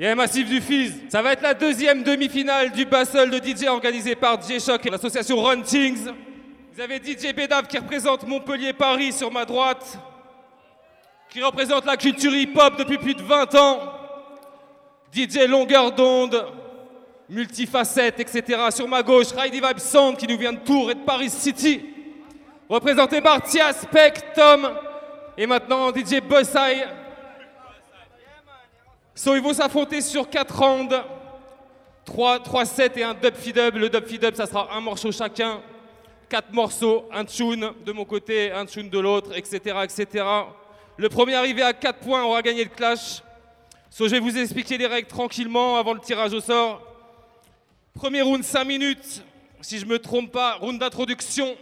Yeah, Massif du Fizz. Ça va être la deuxième demi-finale du Battle de DJ organisé par DJ Shock et l'association Run Things. Vous avez DJ Bedav qui représente Montpellier-Paris sur ma droite, qui représente la culture hip-hop depuis plus de 20 ans. DJ Longueur d'onde, multifacette, etc. Sur ma gauche, Ridey Vibe Sound qui nous vient de Tours et de Paris City. Représenté par Tias, Peck, Tom et maintenant DJ Bossai. So, ils vont s'affronter sur 4 rounds. 3, 3 sets et un dub feed up. Le dub feed up, ça sera un morceau chacun. 4 morceaux, un tune de mon côté, un tune de l'autre, etc., etc. Le premier arrivé à 4 points aura gagné le clash. So, je vais vous expliquer les règles tranquillement avant le tirage au sort. Premier round, 5 minutes. Si je me trompe pas, round d'introduction.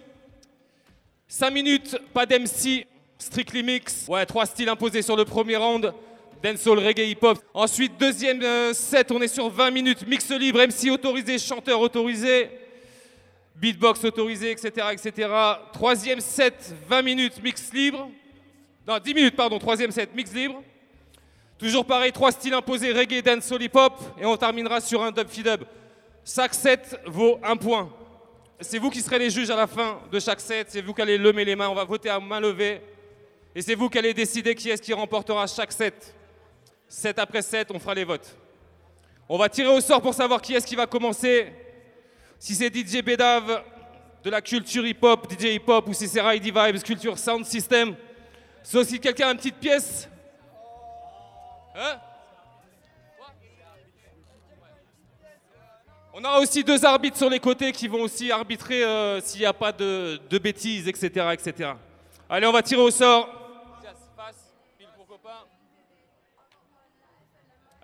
5 minutes, pas d'MC, strictly mix. Ouais, trois styles imposés sur le premier round. Dancehall, reggae, hip-hop. Ensuite, deuxième euh, set, on est sur 20 minutes. Mix libre, MC autorisé, chanteur autorisé. Beatbox autorisé, etc., etc. Troisième set, 20 minutes, mix libre. Non, 10 minutes, pardon. Troisième set, mix libre. Toujours pareil, trois styles imposés, reggae, dancehall, hip-hop. Et on terminera sur un dub up. Chaque set vaut un point. C'est vous qui serez les juges à la fin de chaque set. C'est vous qui allez lever les mains. On va voter à main levée. Et c'est vous qui allez décider qui est-ce qui remportera chaque set. Set après set, on fera les votes. On va tirer au sort pour savoir qui est-ce qui va commencer. Si c'est DJ Bedav de la culture hip-hop, DJ hip-hop, ou si c'est Ridey Vibes, culture sound system. Sauf si quelqu'un une petite pièce. Hein? On aura aussi deux arbitres sur les côtés qui vont aussi arbitrer euh, s'il n'y a pas de, de bêtises, etc., etc. Allez, on va tirer au sort.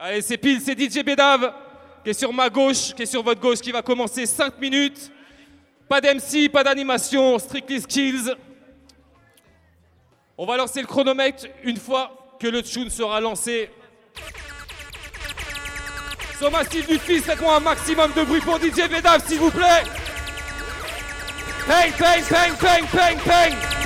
Allez, c'est pile, c'est DJ Bedav qui est sur ma gauche, qui est sur votre gauche, qui va commencer 5 minutes. Pas d'MC, pas d'animation, strictly skills. On va lancer le chronomètre une fois que le tune sera lancé. Son massif du fils, faites-moi un maximum de bruit pour DJ Bedav, s'il vous plaît. Peng, peng, peng, peng, peng, peng.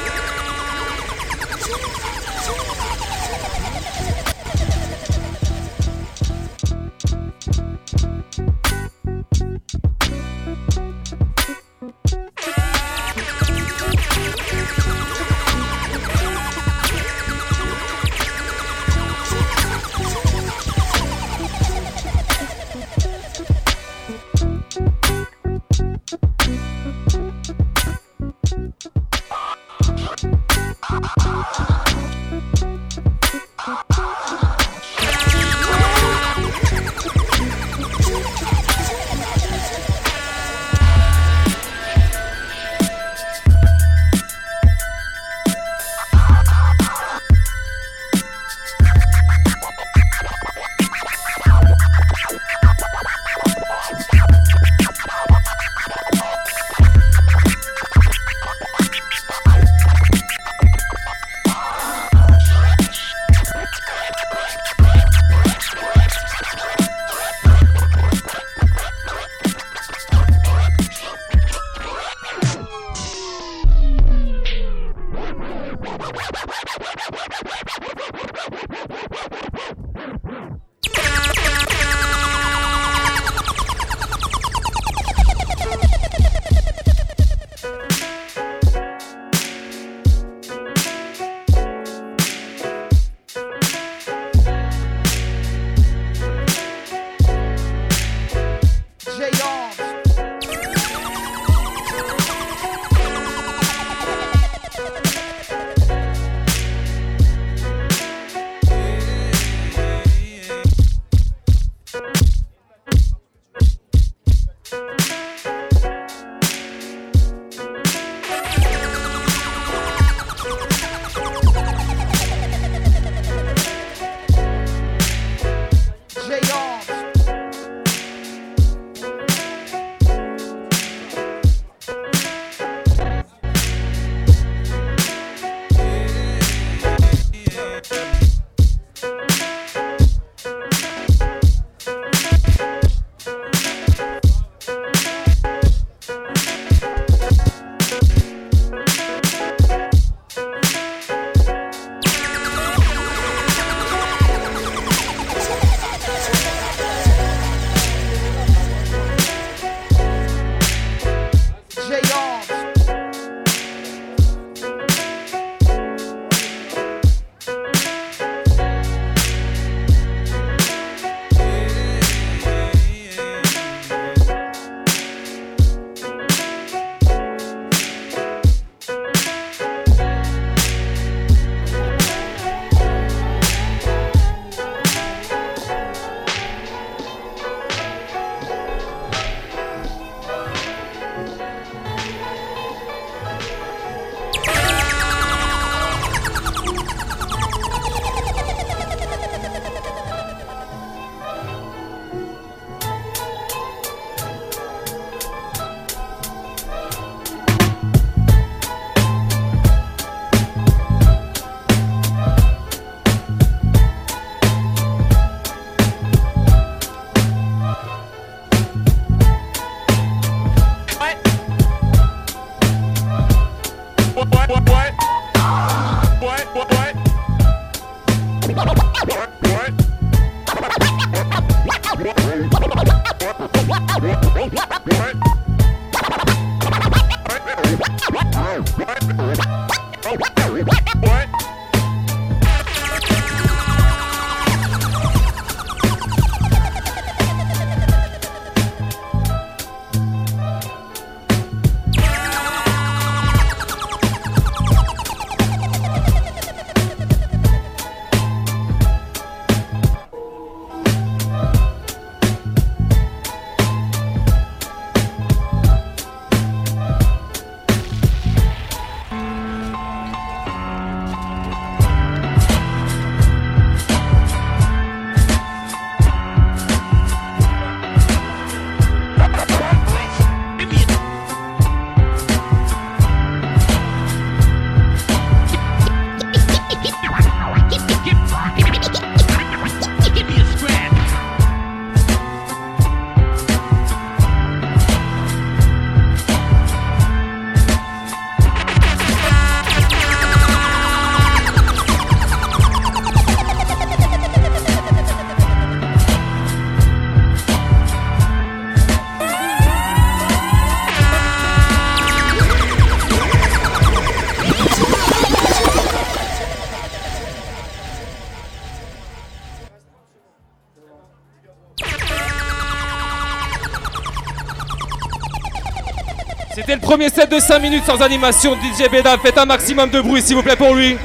Premier set de 5 minutes sans animation. DJ Beda, faites un maximum de bruit s'il vous plaît pour lui.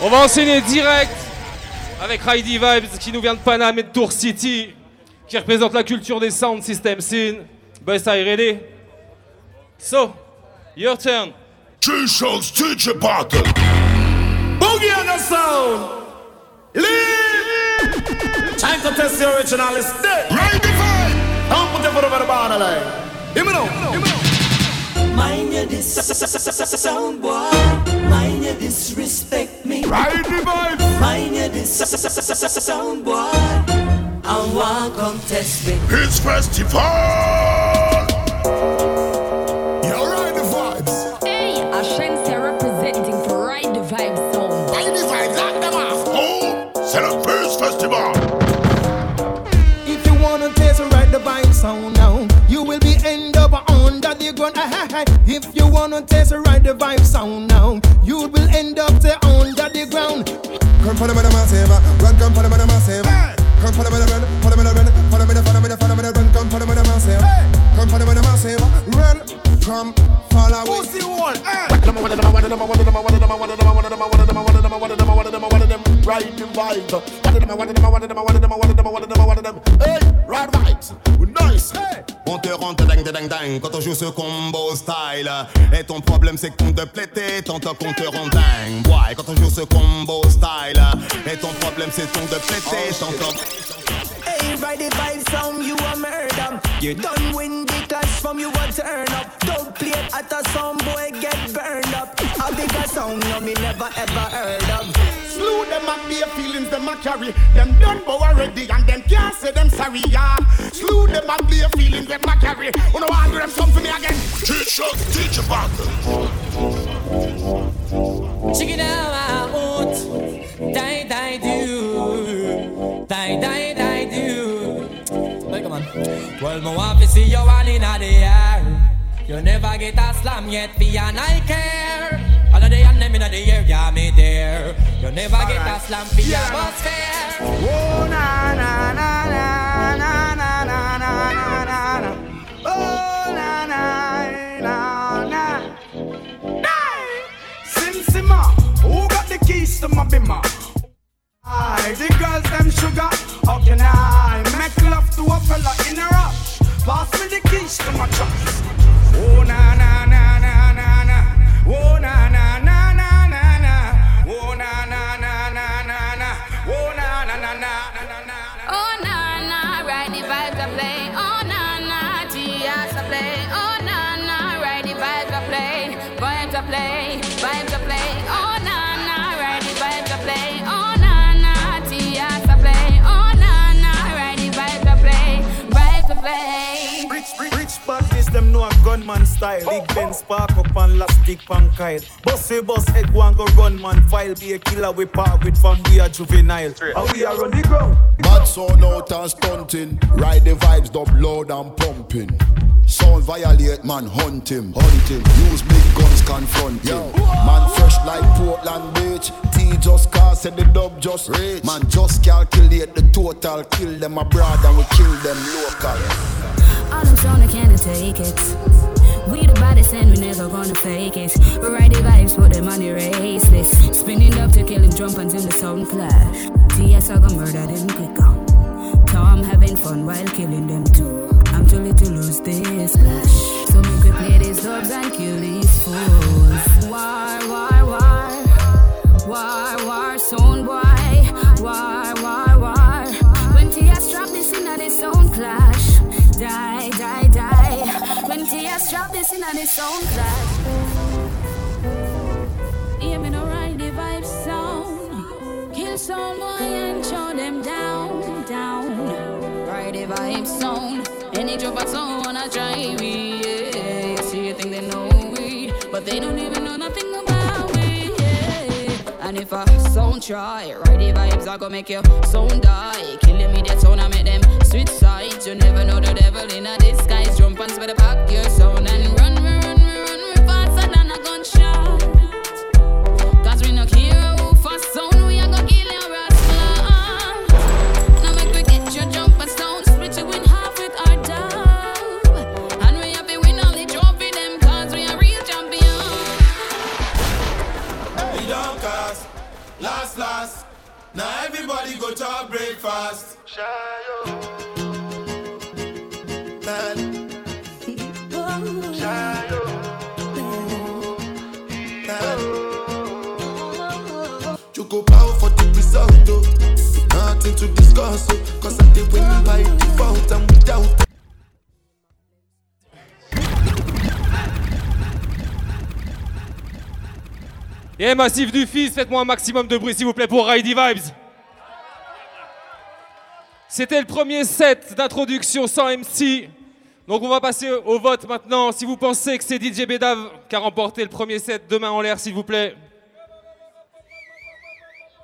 On va enchaîner direct avec Heidi Vibes qui nous vient de Panama et de Tour City, qui représente la culture des sound system scene. Best I ready? So, your turn. Teacher battle. Boogie on the sound. Leave. Time to test the original is dead. Right the vibe. Don't put for the borderline. Hear me now. Mind your dis sound boy. Mind your disrespect me. Right the. Mind your dis sound boy. I want come test me. It's festival. If taste and ride the vibe sound now, you will end up there under the ground. Come follow me the massive, run, come follow me the massive. Come follow me the run, follow me the run, follow me the, follow me the, follow me the run, come follow me the massive. Come follow me the massive, run, come follow me. Pussy wall. Hey. Ride Quand on joue ce combo style. Et ton problème c'est qu'on te plété tantôt qu'on te rend dingue. Ouais, quand on joue ce combo style. Et ton problème c'est qu'on te plété tantôt. Hey, ride the vibe sound, you a murder. You done win the clash from you a turn up. Don't play it at a sound boy get burned up. A bigger sound you me never ever heard of. Slew them and their feelings them a carry. Them done bow already and them can't say them sorry. Yeah. Slew them and their feelings them a carry. You know want do them something for me again. Teacher, teacher battle. Check it out, Well, my want to see you all in the air. You never get a slam yet, for and I care. All of the them in the air, yeah, me there. You never get a slam for your atmosphere. Oh na na na na na na na na na na. Oh na na na na. Hey, Sim Simma, who got the keys to my bimmer? Aye, the girls them sugar. How can I make love to a fella in a rush? Pass me the keys to my trust. Oh na na na na na na. Oh na na na na na na. Oh na na na na na na. Oh na na na na na na. Oh na na, ride the vibes I play. Oh na na, G.S. I play. Oh na na, ride the vibes I play. Vibes I play, gunman style. Big Ben spark up and last stick pan kyle. Bust we bust head go go run man file. Be a killer we part with from we are juvenile. And we are on the ground. Bad sound out and stunting. Ride the vibes, dub loud and pumping. Sound violate, man, hunt him, hunt him. Use big guns, confront him. Man, fresh like Portland Beach. T just cast, said the dub just reach. Man, just calculate the total. Kill them abroad and we kill them local. To can't take it. We the baddest and we never gonna fake it. We ride the vibes, on the money raceless. Spinning up to kill him, jump until the sound clash. TS I gon' murder them quicker. Tom having fun while killing them too. I'm too little to lose this clash. So we play these dubs and kill these fools. War, war, war. War, war, sound boy. War, war, war. When TS drop this in this sound clash. Die, die, die. When TS drop this in this sound clash. Yeah, me no ride the vibe sound. Kill boy and show them down, down. Ride the vibe sound. Any drop a sound wanna try me. Yeah, you see, you think they know we, but they don't even know nothing about me. Yeah. And if a sound try, ride the vibes, I go make your sound die. Killing me that sound, I make them switch sides. You never know the devil in a disguise. Jump and better pack your sound and run, run, run, run, run, run faster than a gunshot. Cause we no care who fast sound, we a go kill your rasta. Now make we get your jump and sound, split you in half with our dub. And we happy win all the trophy them, cause we a real champion. We don't cast, last, last. Now everybody go to our breakfast. Man. Et Massif du Fils, faites-moi un maximum de bruit s'il vous plaît pour Ridey Vibes. C'était le premier set d'introduction sans MC. Donc on va passer au vote maintenant. Si vous pensez que c'est DJ Bedav qui a remporté le premier set, deux mains en l'air s'il vous plaît.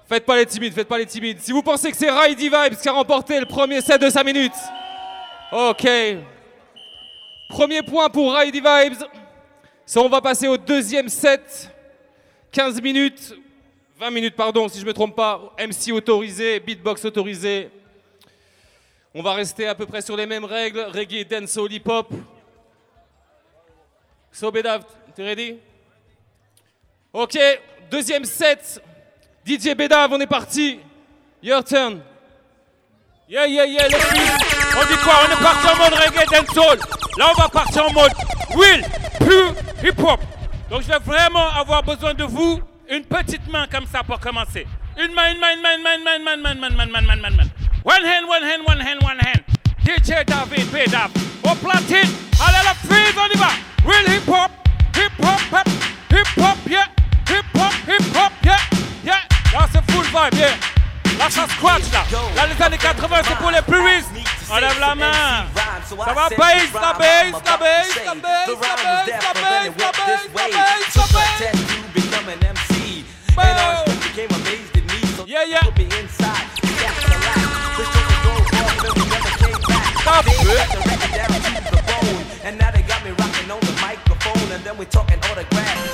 Faites pas les timides, faites pas les timides. Si vous pensez que c'est Ridey Vibes qui a remporté le premier set de 5 minutes. Ok. Premier point pour Ridey Vibes. Ça, on va passer au deuxième set. 15 minutes, 20 minutes, pardon, si je ne me trompe pas. MC autorisé, beatbox autorisé. On va rester à peu près sur les mêmes règles. Reggae, dancehall, hip-hop. So, Bedav, t'es ready? Ok, deuxième set. DJ Bedav, on est parti. Your turn. Yeah, yeah, yeah, les. On dit quoi On est parti en mode reggae dancehall. Là, on va partir en mode will, pure hip-hop. Donc, je vais vraiment avoir besoin de vous. Une petite main comme ça pour commencer. Une main, une main, une main, une main, une main, une main, une main, une main, une main, une main, une main. One hand, one hand, one hand, one hand. DJ David, Bedav. Au platine. Allez, la frise, on y va. Will hip-hop, hip-hop, hop, hip-hop, yeah. Hip-hop, hip-hop, yeah. Là, c'est full vibe, yeah. Lâche un squat là. Là, les années 80, c'est pour les puristes. Enlève la main. Ça va, baisse, la baisse, la baisse, la baisse, la baisse, la baisse, la baisse, la baisse. Yeah, yeah. Stop it. And now they got me rocking on the microphone, and then we talking autographs.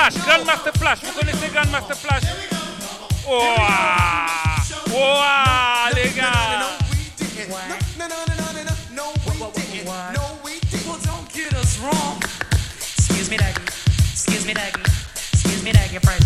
Flash, Grandmaster Flash. Vous connaissez Grandmaster Flash? Ouah! Ouah, les gars! Well, don't get us wrong. me daggy, excuse me daggy, excuse me daggy,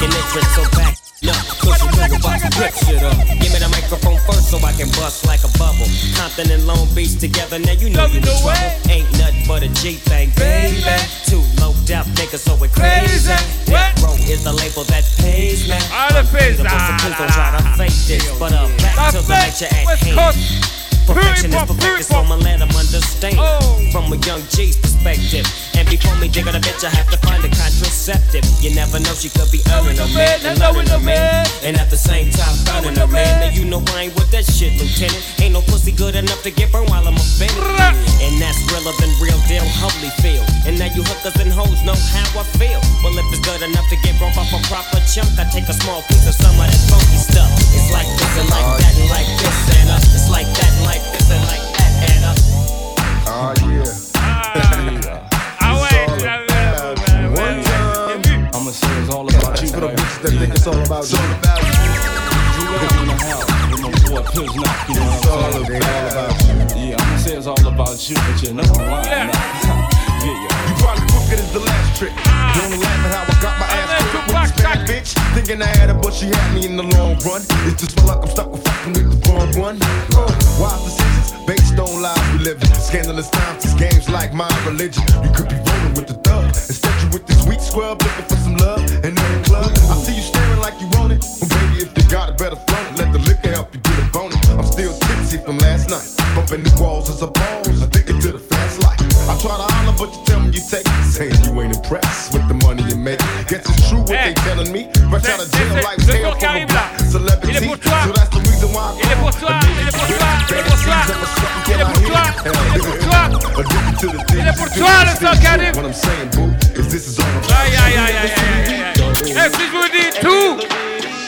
dog. Ready to make an entrance, so back up. You know about to rip shit up. Give me the microphone first so I can bust like a bubble. Compton and Long Beach together, now you know you in trouble. Ain't nothing but a G thing, baby. Too low death niggas, so it crazy. Death Row is the label that pays me. All the pays, Please don't try to fake this, but uh, back to the lecture at hand. Perfection is perfect, so I'ma let them understand From a young G's perspective And before me dig on a bitch, I have to find a contraceptive. You never know, she could be earning a man And learning a man. And at the same time, burning a man. Now you know I ain't with that shit, Lieutenant. Ain't no pussy good enough to get burned while I'm offended. And that's realer than real deal, humbly feel. And now you hookers and hoes know how I feel. Well, if it's good enough to get broke off a proper chunk I take a small piece of some of that funky stuff. It's like this and like that and like this and uh It's like that and like this and like that and uh Oh yeah. Think it's all about you. It's all about you. in house with you all about you. Yeah, I'ma say it's all about you, but you? Yeah. yeah, yeah. You probably crooked as the last trick. You only laugh at how I got my ass kicked with bad bitch. Thinking I had her, but she had me in the long run. It's just luck, I'm stuck with fucking with the wrong one. Uh, wise decisions, based on lies we live in. Scandalous times, games like my religion. You could be rolling with the thug. You with this weak scrub looking for some love. And in the club, I see you staring like you want it. Well, baby, if you got it, better flaunt it. Let the liquor help you get a bonus. I'm still tipsy from last night. Bumping the walls as a pose. Addicted to the fast life. I try to holler, but you tell me you take it. Saying you ain't impressed with the money you make. Guess it's true what they telling me. Rush out of jail like hell from a black celebrity. Il est pour toi. So that's the reason why est pour toi le son qui arrive. What I'm saying, boo, is this is all Aïe aïe aïe aïe aïe aïe. Et si je vous dis tout,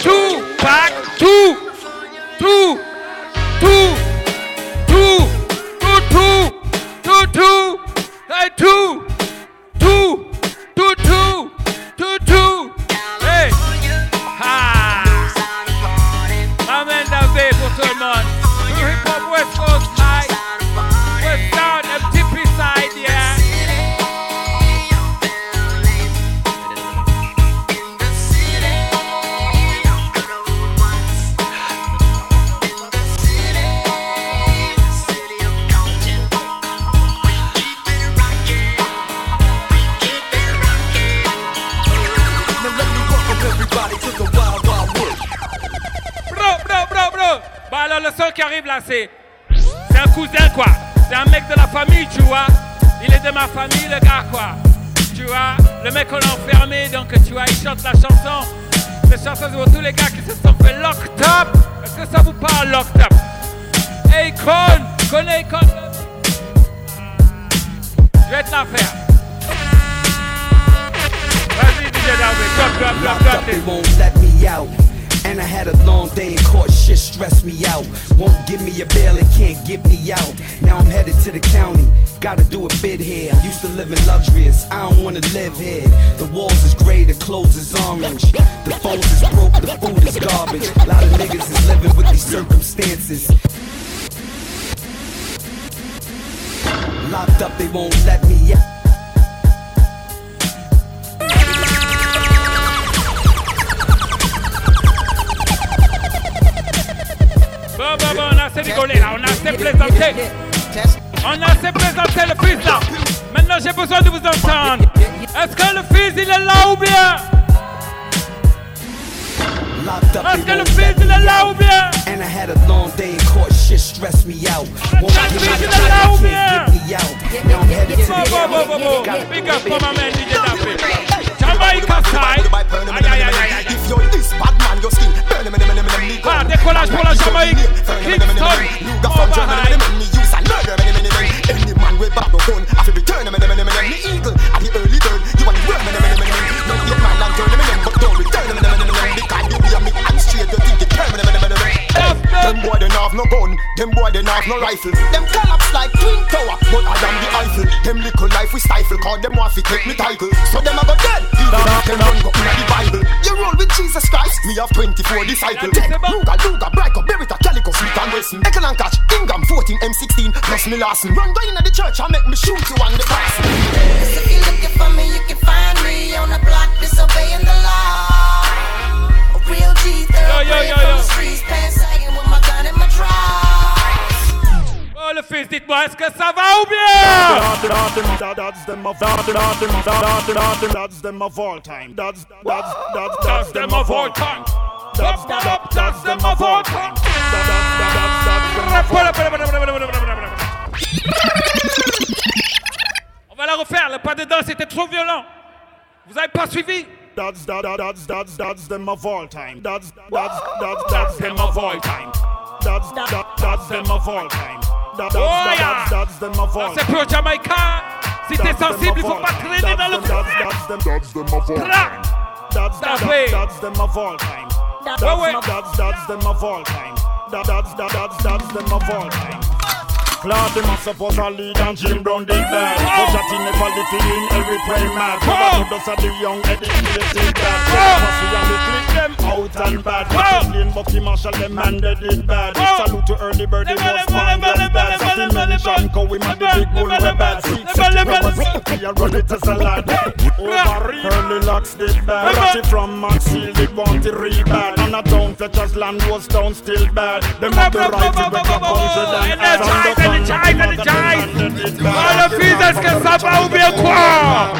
tout, pack, tout, le son qui arrive là, c'est. Un cousin quoi. C'est un mec de la famille, tu vois. Il est de ma famille, le gars quoi. Tu vois, le mec on l'a enfermé, donc tu vois, il chante la chanson. Cette chanson c'est pour tous les gars qui se sont fait locked up. Est-ce que ça vous parle locked up? Hey Con, connais Con? Je vais te la faire. Vas-y DJ Darby, And I had a long day in court, shit stressed me out. Won't give me a bail, it can't get me out. Now I'm headed to the county, gotta do a bid here. I'm used to living luxurious, I don't wanna live here. The walls is gray, the clothes is orange. The phones is broke, the food is garbage. A lot of niggas is living with these circumstances. Locked up, they won't let me out. Assez rigolé là, on a assez plaisanté. On a assez le fils là. Maintenant j'ai besoin de vous entendre. Est-ce que le fils il est là ou bien Est-ce que le fils il est là ou bien And I had a long day in court, shit stressed me out. Won't me get me. Now I'm headed to the. Big up for my man DJ Daffy. Jamaica side. If you're this bad man, your skin burn me, the me, me, me. Ah. Kingston. Luga from Germany, me, me, use a murder. Any man with bad gun, I feel return, me, eagle. Them boy they have no gun, them boy they have no rifle. Them collapse like twin tower, but I am the Eiffel. Them little life we stifle, cause them want to take me title. So them a go dead, even if them run go in the Bible. You roll with Jesus Christ, me have 24 disciples. Take Luga, Luga, Brico, Berita, Calico, Smith and Wesson. Echo and catch, Ingham 14, M16, plus me Larson. Run go in the church and make me shoot you on the pass. If you're looking for me, you can find me on the block disobeying the law. A real G, thoroughbred yo, yo, from yo. the streets, pants sagging le fils, dites-moi, est-ce que ça va ou bien? On va la refaire, le pas dedans, c'était trop violent. Vous avez pas suivi? That's that that's that's that's them of all time. That's that's that's that's them of all time. That's that that's them of all time. C'est pur Jamaïcain. Si t'es sensible, il faut pas traîner dans le crap clad, the a for the lead and Jim Brown the bad. But that he never live in every play mad. But those are the young Eddie educated bad. Pussy and they click them out and bad. Chaplain Bucky Marshall, them man they did bad. Salute to early bird, they most found bad. Sassy mention, cause we man the big bull we bad. Six, six, we are run it as a lad. Over early locks did bad. Ratty from Max Hill, they want to rebad. And a town Fletcher's land was down still bad. Them have the right to make a and of them. Energize, energize Oh, le fils, est-ce que ça va ou bien quoi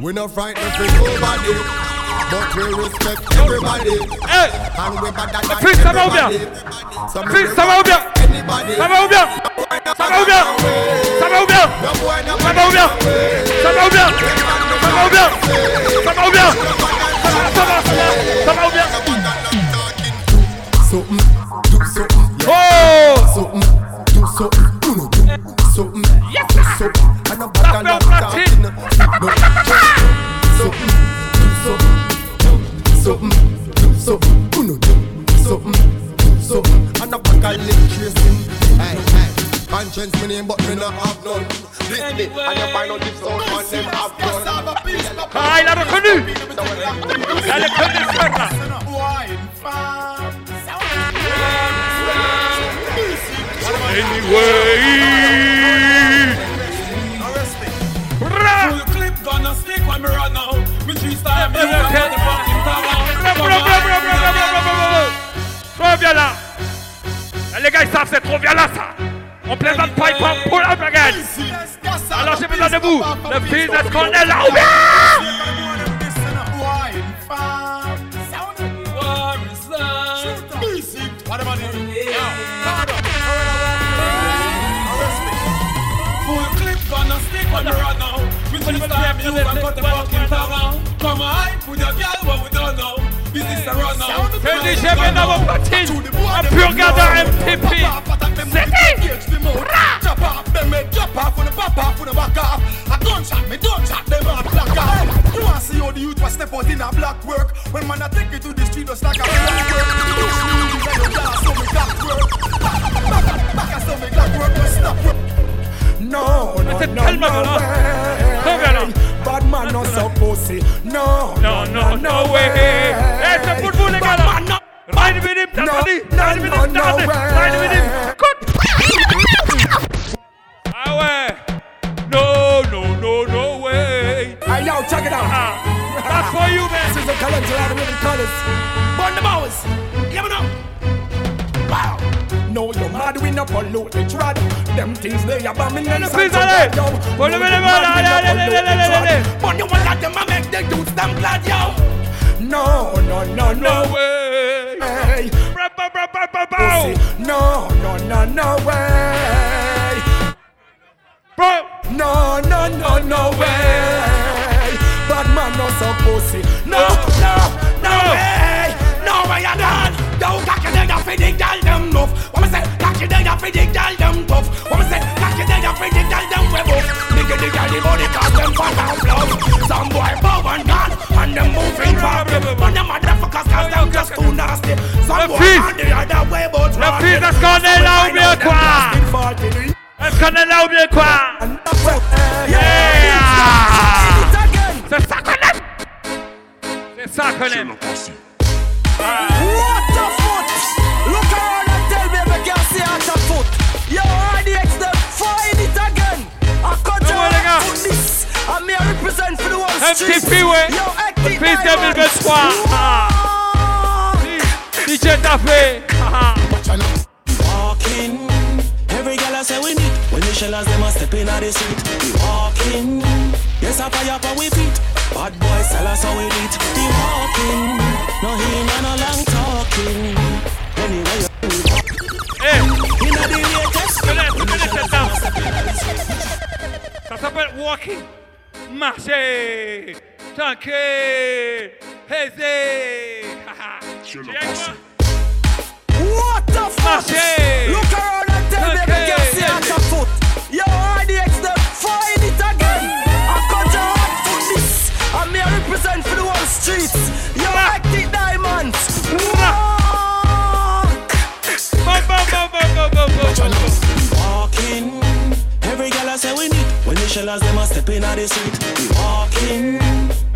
We not frightened for nobody, but we respect everybody. Hey, and we better than fils, ça va ou bien So Fils, ça va ou bien Ça va ou bien Ça va ou bien Ça va ou bien Ça va ou bien Ça va ou bien Ça va ou bien Something, do something. Oh! Something, do something. Uno, do something. Yes, do something. And I'm better than talking. No, something, do something. Something, do something. Uno, do something. Do something. And I'm back and lick tracing. Hey, hey. Conscience me name, but me not have none. Listen it, and you find out if on them have none. Ah, il a reconnu Elle est connue, celle-là Anyway Trop violent Les gars, ils savent, c'est trop violent, ça On plaisante pas, il faut un pull-up, la gang Alors j'ai besoin de vous Le est-ce qu'on est là when me run now. Me three star me got the fucking tower. Come on, put your girl what we don't know. Business a run now. Que dis j'ai bien dans vos platines Un pur gars d'un MPP Drop off, them make drop off when the pop off when the back off. A gunshot, me don't shot them a black off. You wanna see how the youth was step out in a black work? When man I take you to the street just like a black work. I said, tell my brother. Bad man no so pussy. No, no, no, no way. Hey, it's a good bull again. Ride him, Tatani. Ride him, him. Cut. Awe. Ah, no, no, no, no way. Hey, yo, check it out. Ah, that's for you, man. This is a color to the colors. Burn the bowers. Give it up. God, we no pollute the trad. Them things they abomination. But you one that them a make the youths them glad, yo. No, no, no, no, no way. Hey. No, no, no, no way. Bro. No, no, no, no way. Bad man no so pussy. No, no, no, no way. No way at all. Don't cock a nigga for Cocky they a fi the gal them tough. Me say? Cocky they a fi the gal them we buff. Nigga the gal the body cause them fat and bluff. Some boy bow and gone and them moving fast. But them motherfuckers cause them just too nasty. fils, est-ce qu'on est là ou bien quoi Est-ce qu'on est là ou bien quoi Yeah C'est ça qu'on aime C'est ça qu'on aime What the foot? This. I'm here represent for the whole MTP, street. ouais. Yo, active Fils diamond. 2023 Ah. DJ Taffé Ah. Walking, every girl I say we need. When the shellers them a step in the street, we walking. Yes, I fire up we feet. Bad boy sell us how we eat. We walking, no he no long talking. Anyway, you Hey, in the latest. connais, tu connais cette danse Ça s'appelle Walking marcher, tanker, aiser. What the fuck? Marcher. Look around and tell me the girl see at a foot. Your audience them find it again. I got your heart for this. I'm here represent for the whole streets. Your acting diamonds. Whoa. Shellers them step in the street, we walking.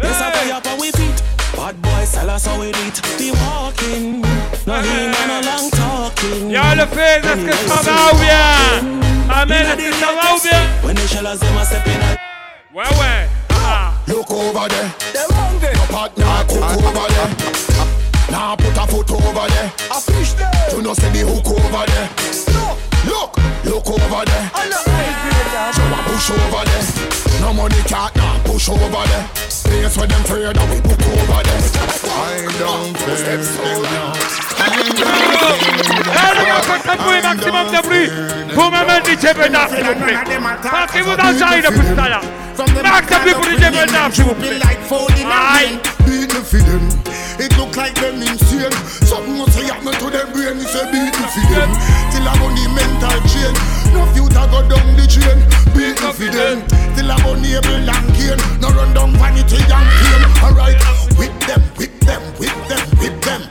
Yes, I fire up we feet. Bad boy sell us how we eat. We walking, no he no long talking. Y'a le fait, est-ce que ça va ou bien Amen, est-ce que ça va ou bien When the shellers them a step in Ouais, ouais Ah. Look over there. Them hungry. Your partner cook over there. Now put a foot over there. I fish them. You know see the hook over there. Look, look over there. Show a push over there. No money can't nah, push over there. Stay where them fear that we book over there. I don't fear them Elnök maximum debris, pour me mettre du jebe s'il vous plaît. Parquez-vous dans le jardin de Pustala. De plus pour le jebe s'il vous plaît. Aïe. Beat me for them. It look like them insane. Something must happen to them brain. It's a beat me for them. Till I on the mental chain. No future go down the chain. Beat me for them. Till I on the able and cane. No run down vanity and pain. Alright, whip them, whip them, whip them, whip them.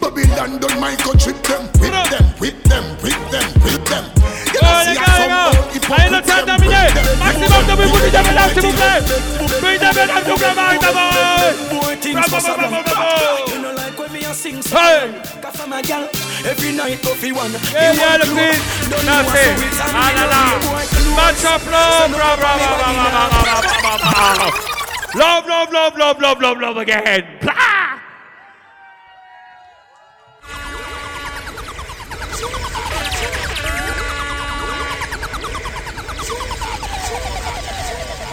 Babylon done my trip them. Whip them, whip them, whip them, whip them. Them terminé whip them. Maximum de bruit pour DJ Bedaf, s'il vous plaît DJ Bedaf, s'il vous plaît, Marie d'abord Bravo, bravo, bravo, bravo You know like when me a sing Hey. Cause I'm a gal Every night go fi one Yeah, yeah, le fils Merci Ah là là Match of love Bravo, bravo, bravo, bravo, bravo, bravo Love, love, love, love, love, love, love again. Blah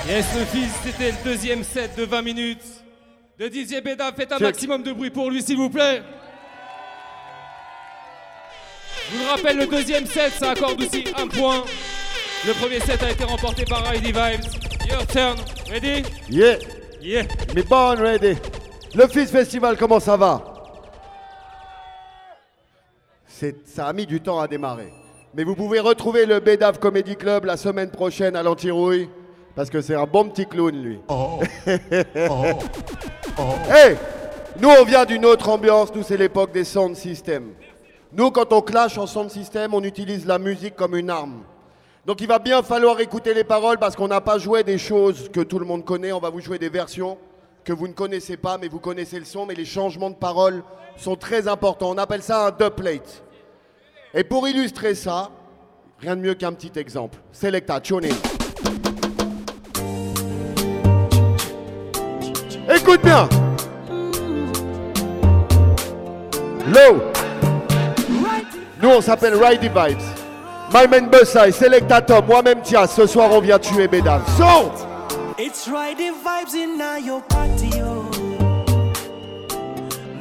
Yes, le fils, c'était le deuxième set de 20 minutes de Didier Béda. Faites un Check. maximum de bruit pour lui, s'il vous plaît. Je vous le rappelle, le deuxième set, ça accorde aussi un point. Le premier set a été remporté par Heidi Vibes. Your turn. Ready? Yeah. Yeah. Me born ready. Le Fizz Festival, comment ça va? Ça a mis du temps à démarrer. Mais vous pouvez retrouver le Bédave Comedy Club la semaine prochaine à l'Antirouille. Parce que c'est un bon petit clown, lui. Hey Nous, on vient d'une autre ambiance. Nous, c'est l'époque des sound systems. Nous, quand on clash en sound system, on utilise la musique comme une arme. Donc il va bien falloir écouter les paroles parce qu'on n'a pas joué des choses que tout le monde connaît. On va vous jouer des versions que vous ne connaissez pas, mais vous connaissez le son. Mais les changements de paroles sont très importants. On appelle ça un dubplate. Et pour illustrer ça, rien de mieux qu'un petit exemple. Selecta, tuning. Écoute bien. Low. Nous, on s'appelle Ridey Vibes. My man Bussai, Selecta Tom, moi-même tiens, ce soir on vient tuer Bédave. Son It's vibes in now your party, yo.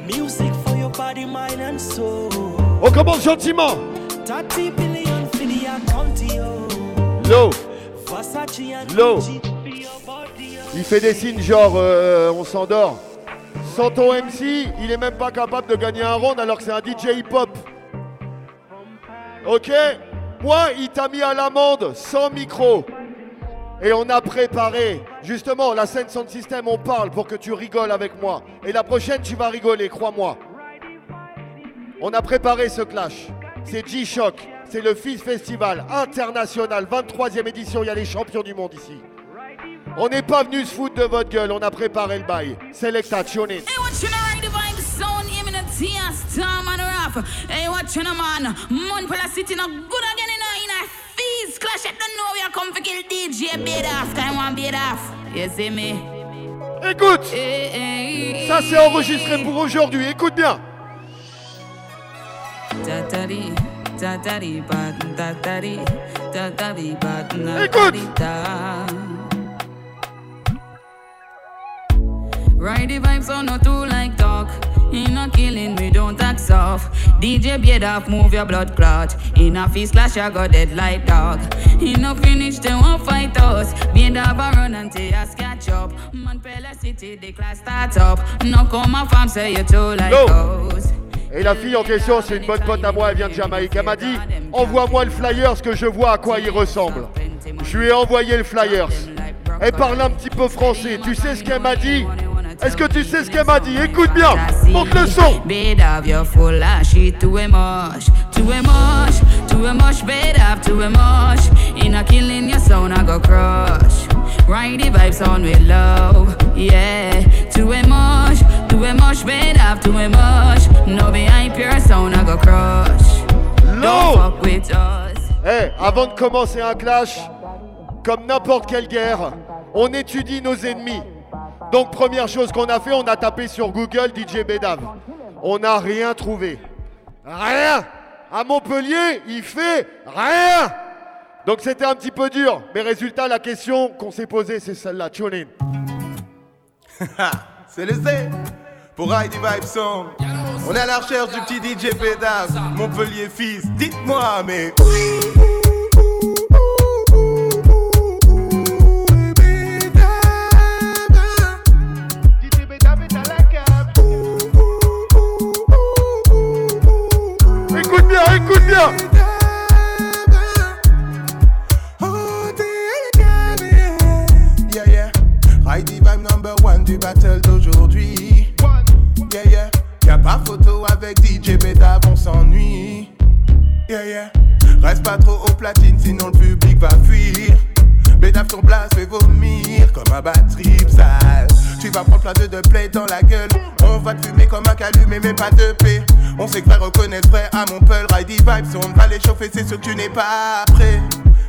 Music for your body, mind and soul. On commence gentiment. 30 billion for the account, yo. Low, Versace and low. Il fait des signes genre euh, on s'endort. Sans ton MC, il est même pas capable de gagner un round alors que c'est un DJ hip-hop. Ok Moi, il t'a mis à l'amende sans micro. Et on a préparé, justement, la scène Sound System, on parle pour que tu rigoles avec moi. Et la prochaine, tu vas rigoler, crois-moi. On a préparé ce clash. c'est G-Shock. C'est le Fizz Festival international, 23e édition. Il y a les champions du monde ici. On n'est pas venu se foutre de votre gueule, on a préparé le bail. Selecta, tune in. Hey, what you know, right? The vibe sound, him in a tear, storm and rough. Hey, what you know, man? Mon for the city, no good again in a, in a feast. Clash it, don't know we are come for kill DJ beat off. Time one beat off. You see me? Écoute Ça c'est enregistré pour aujourd'hui, écoute bien Tatari, tatari, bat, tatari, tatari, bat, Écoute. Ride the vibes on no too like talk. In a killing, we don't tax off. DJ beard off, move your blood clot. In a feast clash, I got dead like dog. In a finish, they won't fight us. Beard off, I run until I catch up. Man, Pella City, the class start up. No come off, I'm say you too like Go. us. Et la fille en question, c'est une bonne pote à moi, elle vient de Jamaïque. Elle m'a dit Envoie-moi le flyer, ce que je vois à quoi il ressemble. Je lui ai envoyé le flyers. Elle parle un petit peu français. Tu sais ce qu'elle m'a dit? Est-ce que tu sais ce qu'elle m'a dit? Écoute bien, monte le son. Bed of your full of shit too much, too much, too much. Bed of too much. In a killing your sound, I go crush. Ride the vibes on with love, yeah. Too much, too much. Bed of too much. No behind pure sound, I go crush. Don't fuck with us. Eh, avant de commencer un clash, comme n'importe quelle guerre, on étudie nos ennemis. Donc première chose qu'on a fait, on a tapé sur Google DJ Bedav. On n'a rien trouvé. Rien À Montpellier, il fait rien Donc c'était un petit peu dur. Mais résultat, la question qu'on s'est posée, c'est celle-là. Tune. C'est le Z pour Heidi Vibe Song. On est à la recherche du petit DJ Pédave, Montpellier fils. Dites-moi, mais. Écoute Yeah, yeah. Heidi Vibe number one du battle d'aujourd'hui. Yeah, yeah. Y'a pas photo avec DJ Pédave, on s'ennuie. Yeah, yeah. Reste pas trop au platine, sinon le public va fuir. Bédave ton place fait vomir comme un batterie sale. Tu vas prendre plein de de play dans la gueule. On va te fumer comme un calumet, mais pas de paix. On sait que va reconnaître vrai à mon peul. Heidi Vibes, on va les chauffer, c'est sûr que tu n'es pas prêt.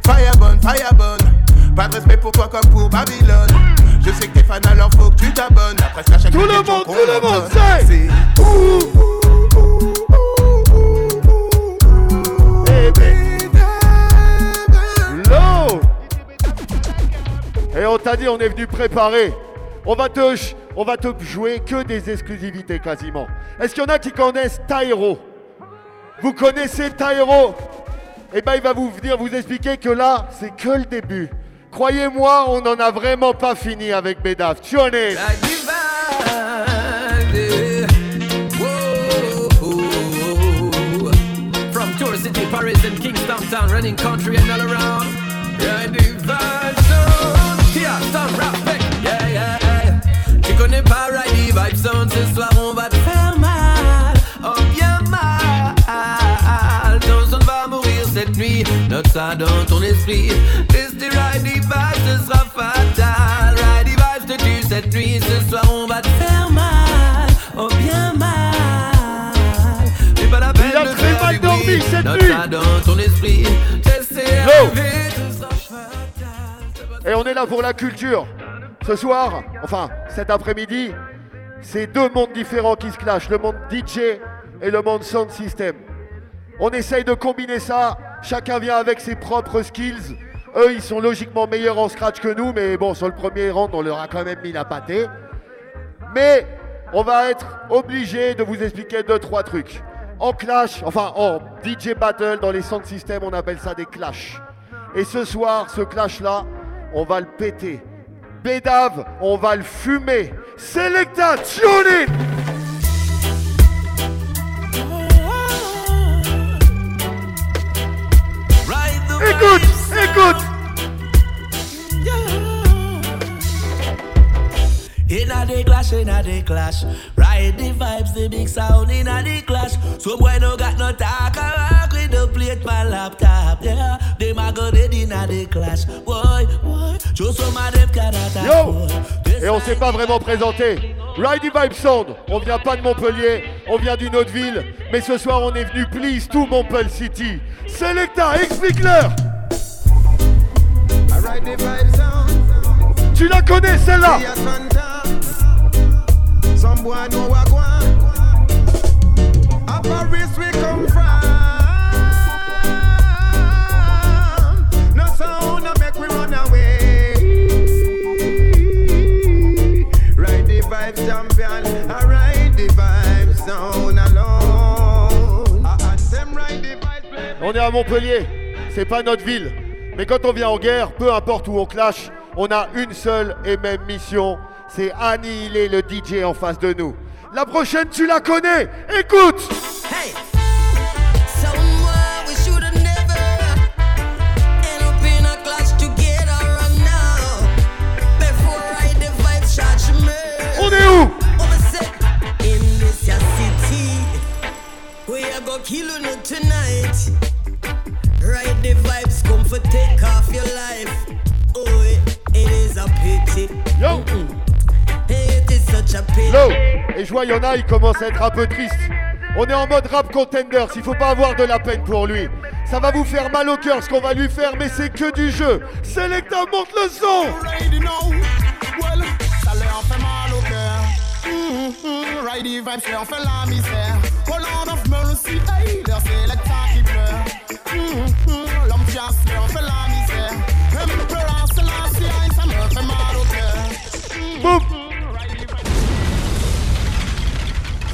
Firebone, firebone. Pas de respect pour toi comme pour Babylone. Je sais que t'es fan, alors faut que tu t'abonnes. Après ça, chaque Tout le monde, tout le monde, Low Et on t'a dit, on est venu préparer. On va te, on va te jouer que des exclusivités quasiment. Est-ce qu'il y en a qui connaissent Tyro Vous connaissez Tyro Eh ben, il va vous venir vous expliquer que là, c'est que le début. Croyez-moi, on n'en a vraiment pas fini avec country and all around. Zone, ce soir on va te faire mal. Oh, bien mal. Son va mourir cette nuit. Note ça dans ton esprit. Tester Ride the Vibe, ce sera fatal. Ride the Vibe te tue cette nuit. Ce soir on va te faire mal. Oh, bien mal. C'est pas la peine Il a de très faire mal dormi cette Note nuit. ça dans ton esprit. Tester Yo. arriver, ce sera Et on est là pour la culture. Ce soir, enfin cet après-midi, c'est deux mondes différents qui se clashent, le monde DJ et le monde sound system. On essaye de combiner ça, chacun vient avec ses propres skills. Eux, ils sont logiquement meilleurs en scratch que nous, mais bon, sur le premier round, on leur a quand même mis la pâtée. Mais on va être obligé de vous expliquer deux, trois trucs. En clash, enfin en DJ battle, dans les sound systems, on appelle ça des clashs. Et ce soir, ce clash-là, on va le péter. Bédave, on va le fumer. Selecta, tune in Écoute, écoute In a day clash, in a day clash. Ride the vibes, the big sound in a the clash. So boy no got no talk, I rock with the plate my laptop. Yeah, them a go dead in a the clash. Boy, boy, show some of them character. Yo Et on s'est pas vraiment présenté. Ridey Vibe Sound, on vient pas de Montpellier, on vient d'une autre ville, mais ce soir on est venu please tout Montpellier City. Selecta, explique-leur. Tu la connais celle-là. On est à Montpellier, c'est pas notre ville. Mais quand on vient en guerre, peu importe où on clash, on a une seule et même mission, c'est annihiler le DJ en face de nous. La prochaine, tu la connais Écoute Hey. On est où? Over set in this ya city. We are go kill you tonight. Ride the vibes, come for take off your life. Oh, it, it is a pity. Yo It is such a pity. Low Et je vois, il y en a, il commence à être un peu triste. On est en mode rap contenders, il faut pas avoir de la peine pour lui. Ça va vous faire mal au cœur ce qu'on va lui faire, mais c'est que du jeu. Selecta, monte le son? Well, ça leur fait mal au cœur. Mhm, Ride the vibes, leur fait la misère. Oh Lord of mercy, hey, leur qui pleure. Mhm, L'homme chasse, Boum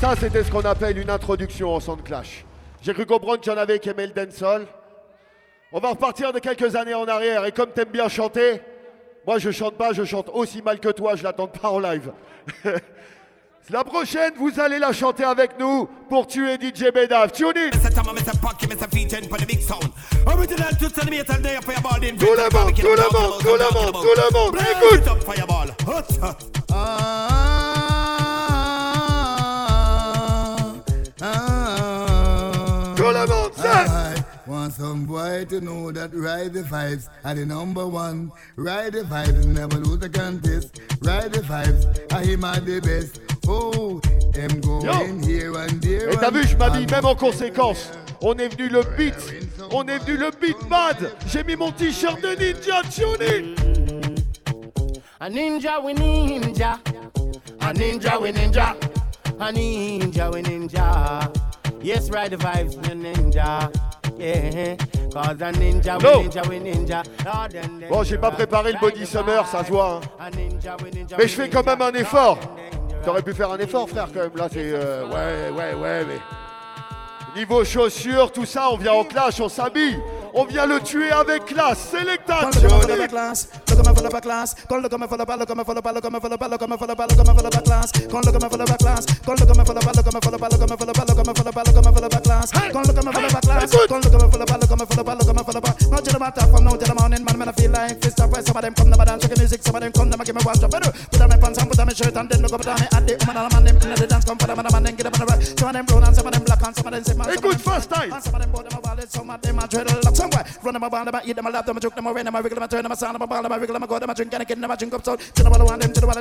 Ça, c'était ce qu'on appelle une introduction en son clash. J'ai cru comprendre qu'il y en avait qui aimaient le dancehall. On va repartir de quelques années en arrière. Et comme t'aimes bien chanter, moi je chante pas, je chante aussi mal que toi, je l'attends pas en live. La prochaine, vous allez la chanter avec nous pour tuer DJ Bedav. Tune in. Tout le monde, tout le monde, tout le monde, écoute. Want some boy to know that Ride the Vibes are the number one. Ride the Vibes never lose a contest. Ride the Vibes, I him are the best. Oh, them going here and there. Et t'as vu, je m'habille même en conséquence. On est venu le beat, on est venu le beat bad. J'ai mis mon t-shirt de ninja, tune in A ninja we ninja. A ninja we ninja. A ninja we ninja. Yes, ride the vibes, we ninja. Yeah, Bon, j'ai pas préparé le body summer, ça se voit. hein. Mais je fais quand même un effort. T'aurais pu faire un effort, frère, quand même. Là, c'est. euh, ouais, ouais, ouais, mais. Niveau chaussures, tout ça, on vient en clash, on s'habille. On vient le tuer avec classe. Sélectation. Écoute fast time. Some. Run them them eat them joke, them a rain, them a wiggle, them a turn, them a sound, them a ball, them a wiggle, them a go, them a drink and a kid, them a drink up so. To the one want them, bring them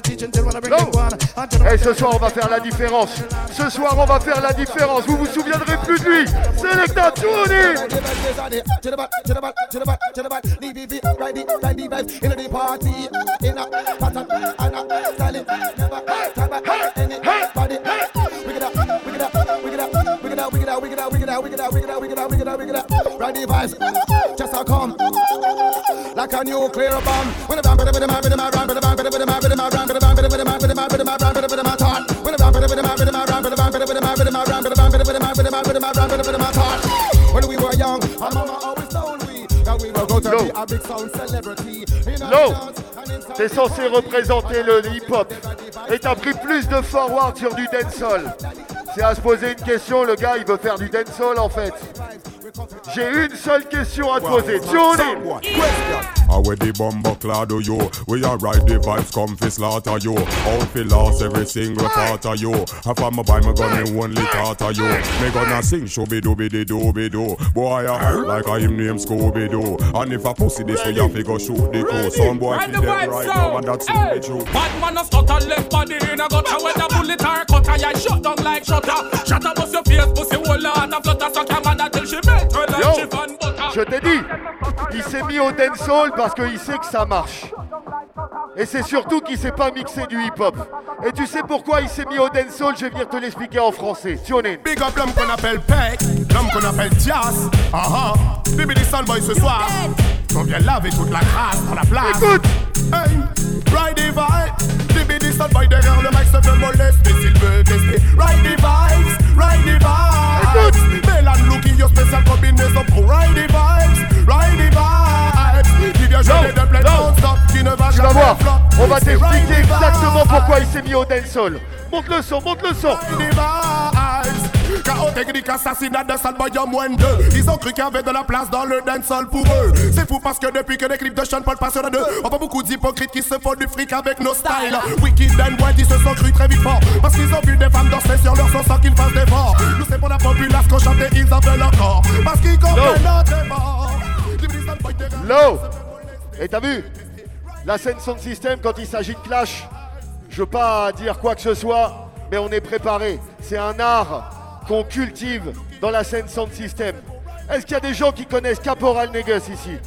ce soir, on va faire la différence. Ce soir, on va faire la différence. Vous vous souviendrez plus de lui. Selecta, tune in. To the back, to the back, to the back, to the back. Leave it, ride it, ride the vibes in the party. In a pattern and a style it. Never turn back wicked up, wicked up, wicked up, wicked up, wicked up, wicked up, wicked up, wicked up, wicked up. Ride the vibes, just a come like a bomb. When with the man, with the man, with man, with man, with the man, with the man, with a. C'est à se poser une question, le gars il veut faire du dancehall en fait. J'ai une seule question à te poser. Tune in. How where the bomber clad of you? We are ride the vibes come fi slaughter you. Out fi lost every single part of you. Half of my buy my gun me only thought of you. Me gonna sing shooby dooby dee dooby doo. Boy I heard like I him name Scooby Doo. And if I pussy this way, you fi go shoot the crew. Some boy Ride fi dead right now and that's Hey. hey. true. Bad man a stutter left body in a gutter When the bullet are cutter Yeah, shut down like shutter Shatter bust your face, pussy whole lot of flutter Suck your man until she melt her like Yo, chicken butter uh, je t'ai dit, il s'est mis au dancehall parce qu'il sait que ça marche. Et c'est surtout qu'il sait pas mixer du hip-hop. Et tu sais pourquoi il s'est mis au dancehall? Je vais venir te l'expliquer en français. Tune in. Big up l'homme qu'on appelle Peck, l'homme qu'on appelle Jazz. Ah ah, Bibi des Soundboy ce soir. On vient laver toute la crasse dans la place. Écoute! Hey, ride the vibe. Bibi des derrière le mic se fait molester s'il veut tester. Ride the vibes, ride the vibes. Mélan looking your spécial combinaison pour ride the vibes, ride the vibes. Qui vient jouer de plein non-stop, qui ne va jamais voir, on va t'expliquer exactement pourquoi il s'est mis au dancehall. Monte le son, monte le son. K.O. technique assassinat de sale boy en moins de deux. Ils ont cru qu'il y avait de la place dans le dancehall pour eux. C'est fou parce que depuis que les clips de Sean Paul passent sur la deux, on voit beaucoup d'hypocrites qui se font du fric avec nos styles. Wicked and Wild, ils se sont crus très vite fort. Parce qu'ils ont vu des femmes danser sur leur son sans qu'ils fassent d'efforts. Nous, c'est pour la populace qu'on chantait, ils en veulent encore. Parce qu'ils comprennent notre effort. Low Et t'as vu La scène Sound System, quand il s'agit de clash, je veux pas dire quoi que ce soit, mais on est préparé. C'est un art qu'on cultive dans la scène Sound System. Est-ce qu'il y a des gens qui connaissent Caporal Negus ici?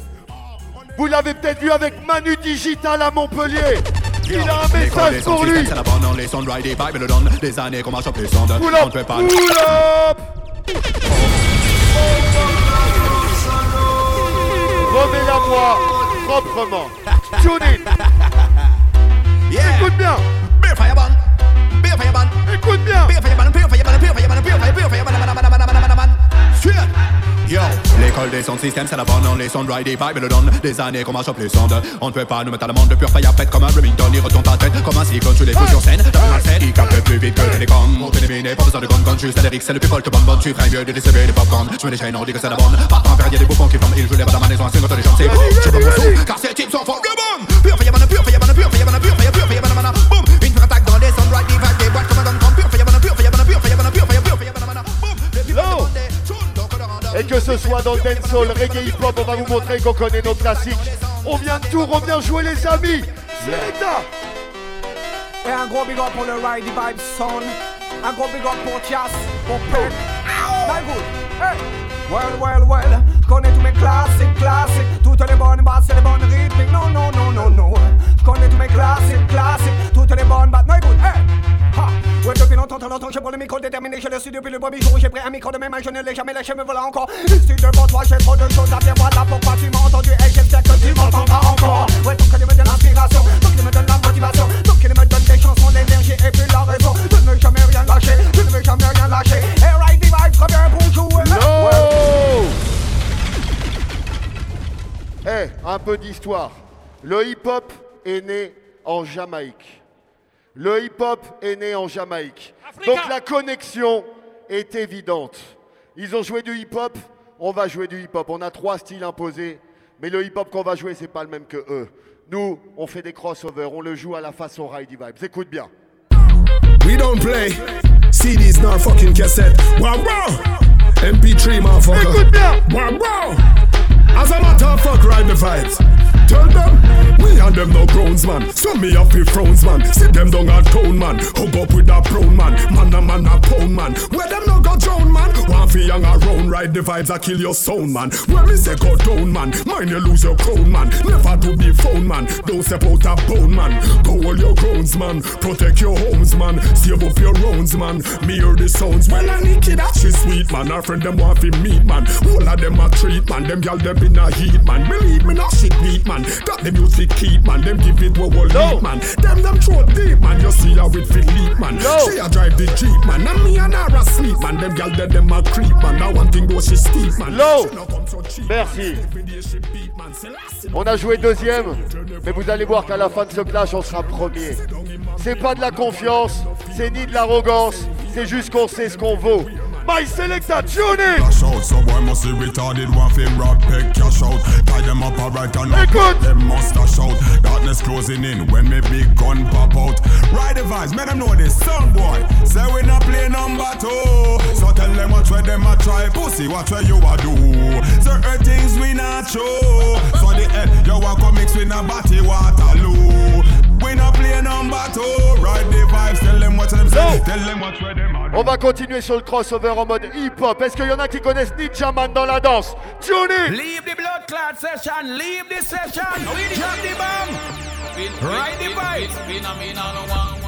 Vous l'avez peut-être vu avec Manu Digital à Montpellier. Il a un message pour lui. C'est la bande dans les sons de Ride et Vibe le donne Des années qu'on marche au plus sonde Pull On up, ne peut pas pull up Remets-la-moi proprement. Tune in. Écoute bien. Beer Fireban Beer Fireban Écoute bien Yo, l'école des sons de système, c'est la bande dans les sons de Ride et Vibe le donne Des années qu'on marche au plus sonde On ne peut pas nous mettre à l'amende de pure fire pète comme un Remington Il retourne ta tête. Comme un cyclone Tu les coups sur scène, plus scène Il capte plus vite que les télécoms On t'élimine, pas besoin de gun gun Juste à l'Eric, c'est le people te bonne bonne Tu ferais mieux de distribuer des popcorn Je mets des chaînes, on dit que c'est la bonne. Par temps, y'a des bouffons qui forment Ils jouent les balles à ma maison, c'est notre légende C'est je veux mon son, car ces types sont fort bonnes Pure Fireban, pure Fireban, pure Fireban, pure Fireban, pure Fireban, boum! Une pure attaque dans les sons de Ride et Vibe Des boîtes comme un Et que ce soit dans le reggae, hip-hop, on va vous montrer qu'on connaît nos classiques. On vient de tout, on vient jouer les amis. C'est l'état. Et un gros big up pour le Ride Vibe Son. Un gros big up pour Tias, pour Pep. Well, well, well. Je connais tous mes classiques, classiques. Toutes les bonnes basses et les bonnes rythmiques. Non, non, non, non, non. Je connais tous mes classiques, classiques. Toutes les bonnes basses. Non, écoute. Hey. Ha. Depuis longtemps, trop longtemps, je prends le micro déterminé. Je le suis depuis le premier jour. J'ai pris un micro de mes mains, je ne l'ai jamais lâché, me voilà encore. Ici devant toi, j'ai trop de choses à dire. Voilà pourquoi tu m'as entendu. Et j'espère que tu m'entendras encore. Ouais, ton qu'il me donne l'inspiration. Ton qu'il me donne la motivation. Ton qu'il me donne des chansons, l'énergie et puis la raison. De ne jamais rien lâcher. De ne veux jamais rien lâcher. Très bien pour jouer. No Eh, un peu d'histoire. Le hip-hop est né en Jamaïque. Le hip-hop est né en Jamaïque. Donc la connexion est évidente. Ils ont joué du hip-hop, on va jouer du hip-hop. On a trois styles imposés, mais le hip-hop qu'on va jouer, c'est pas le même que eux. Nous, on fait des crossovers, on le joue à la façon Ride Vibes. Écoute bien. We don't play CDs nor fucking cassette. Wow, wow. MP3, motherfucker. Wow, wow. As a matter of fact, ride the vibes. Tell them, we and them no groans, man. So me up with frowns, man. Sit them down a town, man. Hug up with a brown man. Man a man a pound, man. Where them no go drown, man. One fi young around, ride the vibes, I kill your sound, man. Where is they go down, man? Mind you lose your crown, man. Never to be found, man. Don't step out a bone, man. Go all your grounds, man. Protect your homes, man. Save up your rounds, man. Me hear the sounds. Well, I need kid, that she sweet, man. Our friend them want fi meet, man. All of them a treat, man. Them gal them in a heat, man. Believe me, not shit beat, man. That them music keep, man. Them give it what we lead, man. Them them throw deep, man. You see how it fit leap, man. She a drive the jeep, man. And me and her a sleep, man. Them gal them them a creep, man. Now one thing though she steep, man. Low. No Merci. man. On a joué deuxième, mais vous allez voir qu'à la fin de ce clash, on sera premier. C'est pas de la confiance, c'est ni de l'arrogance, c'est juste qu'on sait ce qu'on vaut. My selector, tune in. Cash out, so boy must be retarded. One thing rap peck cash out. Tie them up alright and up. Them must dash out. Darkness closing in when me big gun pop out. Ride the vibes, make them know this song boy. Say we not play number two. So tell them what where them a try. Pussy, what where you a do. Certain things we not show. So the end, you walk come mix with a body Waterloo. We not play number two. Ride the vibes, tell them what them say. Tell them what where them a do. On va continuer sur le crossover en mode hip-hop. Est-ce qu'il y en a qui connaissent Ninja Man dans la danse? Tune in. Leave the blood clot session, leave the session. Drop the bomb. Ride the bike.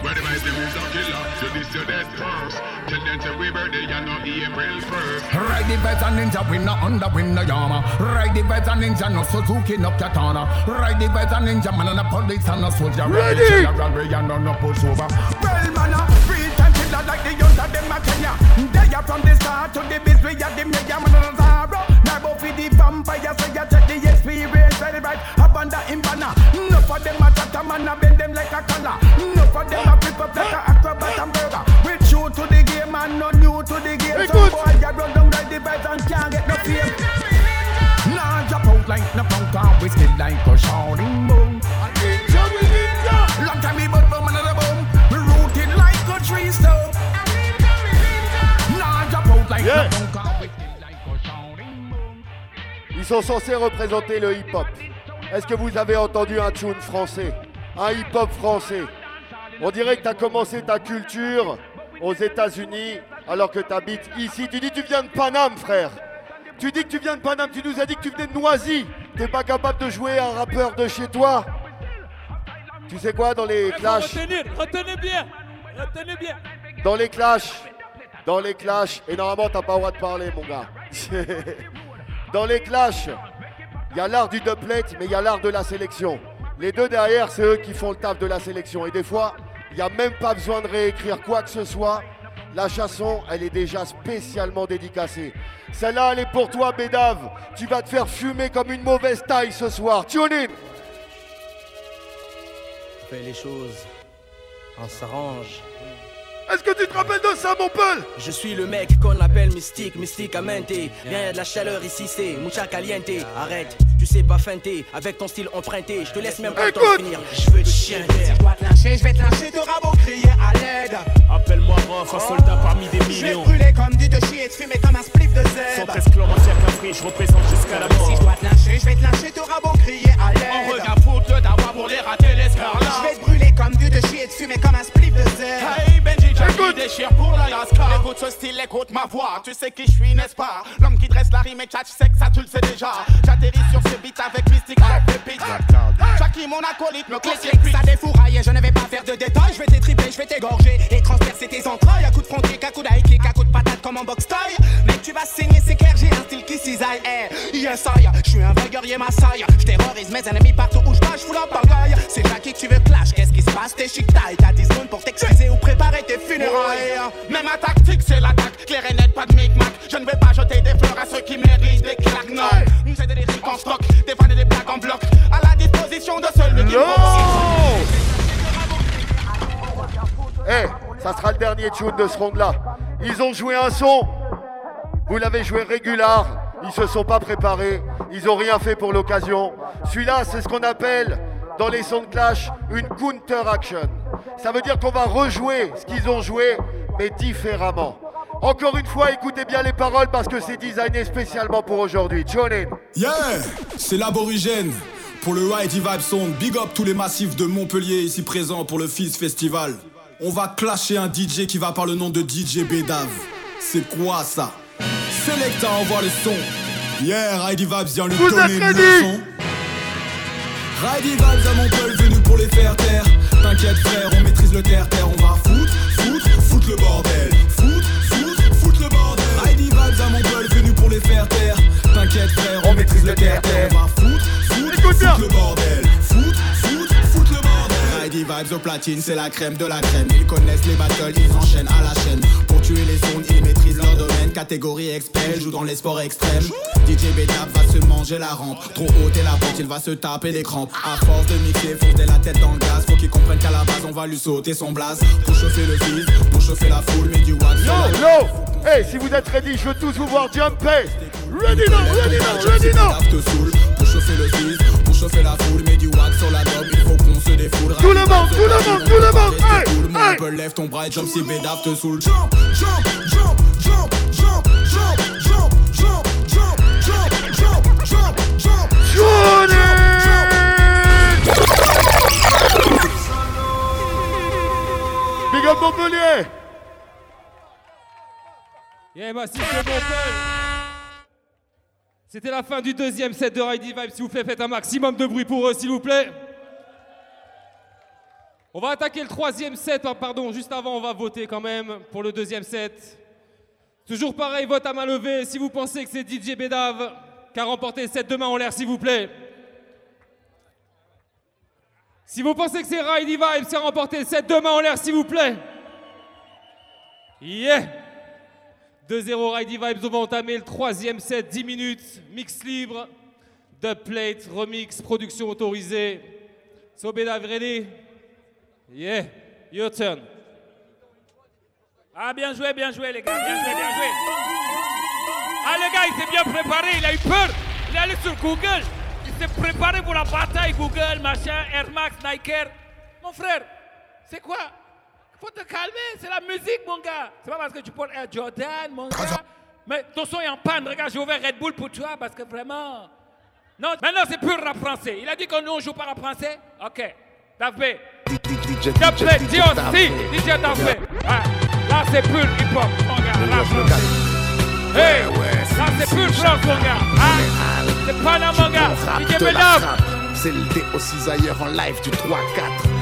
Where the vibes, the moves are killer. So this your death first. Tell them to we birthday and not April first. Ride the vibes and ninja, we no under, we no yama. Ride the vibes and ninja, no Suzuki, no Katana. Ride the vibes and ninja, man, and a police and a soldier. Ready? General, we and no push over. Well, man, a real time killer like the younger them a Kenya. They are from the start to the biz, we are the mayor, man, and a Zara. Now go for the vampire, so you check the experience, very right. Up under him banner. No for them a chat, a man, a bend them like a collar. No for them a flip up like a acrobat and burger. We true to the game and not new to the game. So boy, you run down like the vibes and can't get no fame. Nah, drop out like no punk and we still like a shouting boom. Long time we but boom another boom. We rooted like a tree stump. Nah, drop out like Yeah. no punk and we still like a shouting boom. Ils sont censés représenter le hip-hop. Est-ce que vous avez entendu un tune français? Un hip-hop français On dirait que tu as commencé ta culture aux États-Unis alors que tu habites ici. Tu dis que tu viens de Paname, frère. Tu dis que tu viens de Paname. Tu nous as dit que tu venais de Noisy. T'es pas capable de jouer un rappeur de chez toi Tu sais quoi dans les clashs? Retenez, retenez bien. Retenez bien. Dans les clashs, dans les clashs, et normalement t'as pas le droit de parler mon gars. dans les clashs, il y a l'art du doublet, mais il y a l'art de la sélection. Les deux derrière, c'est eux qui font le taf de la sélection. Et des fois, il n'y a même pas besoin de réécrire quoi que ce soit. La chanson, elle est déjà spécialement dédicacée. Celle-là, elle est pour toi, Bédave. Tu vas te faire fumer comme une mauvaise taille ce soir. Tune in On fait les choses. On s'arrange. Est-ce que tu te rappelles de ça, mon Paul? Je suis le mec qu'on appelle mystique, mystique à mainté. Rien y a de la chaleur ici, c'est mucha caliente. Arrête, tu sais pas feinter, avec ton style emprunté. Je te laisse même pas le temps de finir. Je veux te chien Si je dois te lyncher, je vais te lyncher, t'auras beau crier à l'aide. Appelle-moi Rof, un soldat parmi des Je vais millions. brûler comme du de chier et te fumer comme un spliff de zèbre. 113 clans, mon cercle Afrique, je représente jusqu'à la mort. Si je dois te lyncher, je vais te lyncher, t'auras beau crier à l'aide. On regarde foutre d'avoir pour les rater. Je vais te brûler comme du de chier et te fumer comme un spliff de zèbre. Hey Benji, Jackie déchire pour la Yaska. Écoute ce style, écoute ma voix. Tu sais qui je suis, n'est-ce pas? L'homme qui dresse la rime et chat, sais que ça tu le sais déjà. J'atterris sur ce beat avec Mystique, des beats. Jackie, mon acolyte, me clics, ça défouraille et je ne vais pas faire de détails. Je vais t'étriper, je vais t'égorger et transpercer tes entrailles. Je suis un vaguerier Maasai. Je terrorise mes ennemis partout où je passe, je fous la pagaille. C'est Jackie que tu veux clash, qu'est-ce qui se passe? T'es chic taille, t'as 10 secondes pour t'excuser ou préparer tes funérailles. Mais ma tactique c'est l'attaque, clair et net, pas de micmac Je ne vais pas jeter des fleurs à ceux qui méritent des claques, non J'ai des lyriques en stock, des et des plaques en bloc À la disposition de celui qui Eh, ça sera le dernier tune de ce round-là. Ils ont joué un son. Vous l'avez joué régular. Ils se sont pas préparés. Ils ont rien fait pour l'occasion. Celui-là, c'est ce qu'on appelle dans les sons de clash une counter action. Ça veut dire qu'on va rejouer ce qu'ils ont joué, mais différemment. Encore une fois, écoutez bien les paroles parce que c'est designé spécialement pour aujourd'hui. Tune in. Yeah, c'est l'aborigène. Pour le Whitey Vibe Sound, big up tous les massifs de Montpellier ici présents pour le Fizz Festival. On va clasher un DJ qui va par le nom de DJ Bédave. C'est quoi ça? Selecta envoie le son. Yeah, Ridey Vibes vient lui Vous donner une leçon. Ridey Vibes à Montpellier venu pour les faire taire. T'inquiète frère, on maîtrise le terre-terre. On va foutre, foutre, foutre le bordel. Foutre, foutre, foutre le bordel. Ridey Vibes à Montpellier venu pour les faire taire. T'inquiète frère, on maîtrise le terre-terre. On va foutre, foutre, foutre le bordel. Ridey Vibes au platine, c'est la crème de la crème. Ils connaissent les battles, ils enchaînent à la chaîne. Pour tuer les zones, ils maîtrisent leur domaine. Catégorie expert, joue dans les sports extrêmes. DJ Bédab va se manger la rampe. Trop haute et la porte, il va se taper des crampes. À force de mixer, foncer la tête dans le gaz. Faut qu'il comprenne qu'à la base, on va lui sauter son blaze. Pour chauffer le fils, pour chauffer la foule, mais du wax. Yo, yo Hey, si vous êtes ready, je veux tous vous voir jumper. Ready now, ready now, ready now. Chauffer le fils, pour chauffer la foule Mets du wax sur la dope, il faut qu'on se défoule Tout le monde, tout le monde, tout le monde, hey, Tout le monde lève ton bras et jump si bédave te saoule Jump, jump, jump, jump, jump, jump, jump, jump, jump, jump, jump, jump, jump Big up Montpellier. Yeah, de Montpellier. C'était la fin du deuxième set de Ridey Vibe. S'il vous plaît, faites un maximum de bruit pour eux, s'il vous plaît. On va attaquer le troisième set. Ah, Pardon, juste avant, on va voter quand même pour le deuxième set. Toujours pareil, vote à main levée. Si vous pensez que c'est DJ Bédave qui a remporté le set de main en l'air, s'il vous plaît. Si vous pensez que c'est Ridey Vibe qui a remporté le set de main en l'air, s'il vous plaît. Yeah! 2-0 Ridey Vibes, on va entamer le troisième set, 10 minutes, mix libre, dubplate, remix, production autorisée. So ready? Yeah, your turn. Ah, bien joué, bien joué, les gars. Bien joué, bien joué. Ah, le gars, il s'est bien préparé. Il a eu peur. Il est allé sur Google. Il s'est préparé pour la bataille Google, machin, Air Max, Nike. Mon frère, c'est quoi? Faut te calmer. C'est la musique, mon gars. C'est pas parce que tu portes Air Jordan, mon gars. Mais ton son est en panne. Regarde, j'ai ouvert Red Bull pour toi parce que vraiment. Non, maintenant c'est pur rap français. Il a dit que nous on joue pas rap français. Ok. Dave. Dubplate, DOC, DJ Dave. Ah, Là c'est pur hip hop, mon gars. Français. Hey, là c'est pur France, mon gars. Ah, c'est pas là, mon gars. DJ. C'est le aux 6 ailleurs en live du 3-4.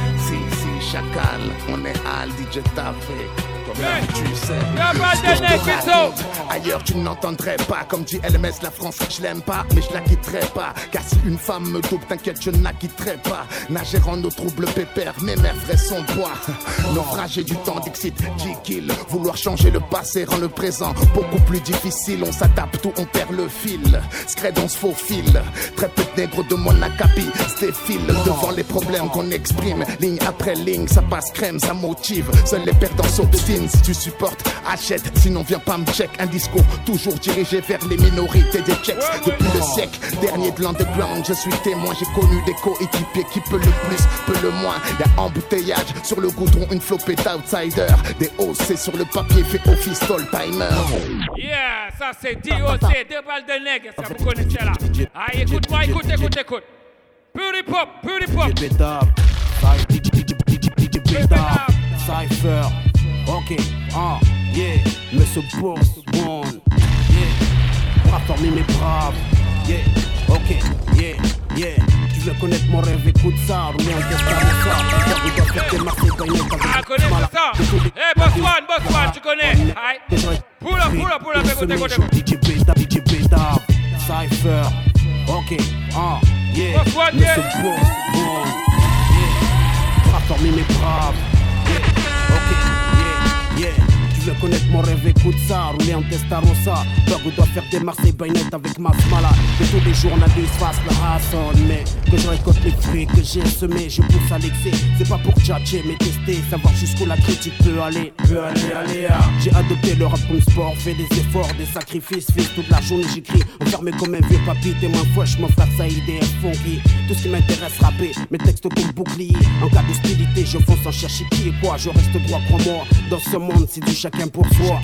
Chacal, on est Al di Getafe. Comme tu sais. Y'a pas de nez. Ailleurs, tu n'entendrais pas. Comme dit LMS, la France, je l'aime pas, mais je la quitterai pas. Car si une femme me double, t'inquiète, je ne la quitterai pas. Nager en eau trouble pépère, mes mères feraient son poids. Naufrager du temps d'exit, J-Kill. Vouloir changer le passé rend le présent beaucoup plus difficile. On s'adapte ou on perd le fil. Scred, on se faufile. Très peu de nègres de mon acapi, défile devant les problèmes qu'on exprime. Ligne après ligne, ça passe crème, ça motive. Seuls les perdants s'obstinent. Si tu supportes, achète. Sinon, viens pas me check. Un discours toujours dirigé vers les minorités des checks. Depuis le siècle dernier de l'underground, je suis témoin. J'ai connu des coéquipiers qui peut le plus, peut le moins. Y'a embouteillage sur le goudron, une flopée d'outsiders. Des OC sur le papier fait office all timer. Yeah, ça c'est DOC, deux balles de nègre, ça vous connaissez là? Ah, écoute-moi, écoute, écoute, écoute. Pur hip hop, pur hip hop. Bédab, Bédab, Cypher, ok, ah, yeah, Monsieur Boss, bon, yeah, bras formés mes braves, yeah, ok, yeah, yeah, tu veux connaître mon rêve, écoute ça, rouler en test avec ça, Ah, connais ça. Eh, boss one, boss one, tu connais. Aïe. Pull up, écoute, écoute, écoute. DJ Bédab, DJ Bédab, Cypher, ok, ah, yeah, one, Monsieur yeah. Boss, bon, yeah, bras formés mes braves, yeah, Yeah. Tu veux connaître mon rêve, écoute ça, rouler en Testarossa. Bug doit faire des Marseille by night avec Mas Malade. Que tous les jours on des faces la Hasson. Mais que je récolte les fruits que j'ai semés, je pousse à l'excès. C'est pas pour tchatcher, mais tester, savoir jusqu'où la critique peut aller. Ah. J'ai adopté le rap comme sport, fait des efforts, des sacrifices. Fils, toute la journée j'écris, enfermé comme un vieux papy. Témoin fouche, mon frère Saïd et funky. Tout ce qui m'intéresse, rapper, mes textes comme bouclier. En cas d'hostilité, je fonce sans chercher qui et quoi. Je reste droit, crois-moi. Dans ce monde, c'est du chacun pour soi.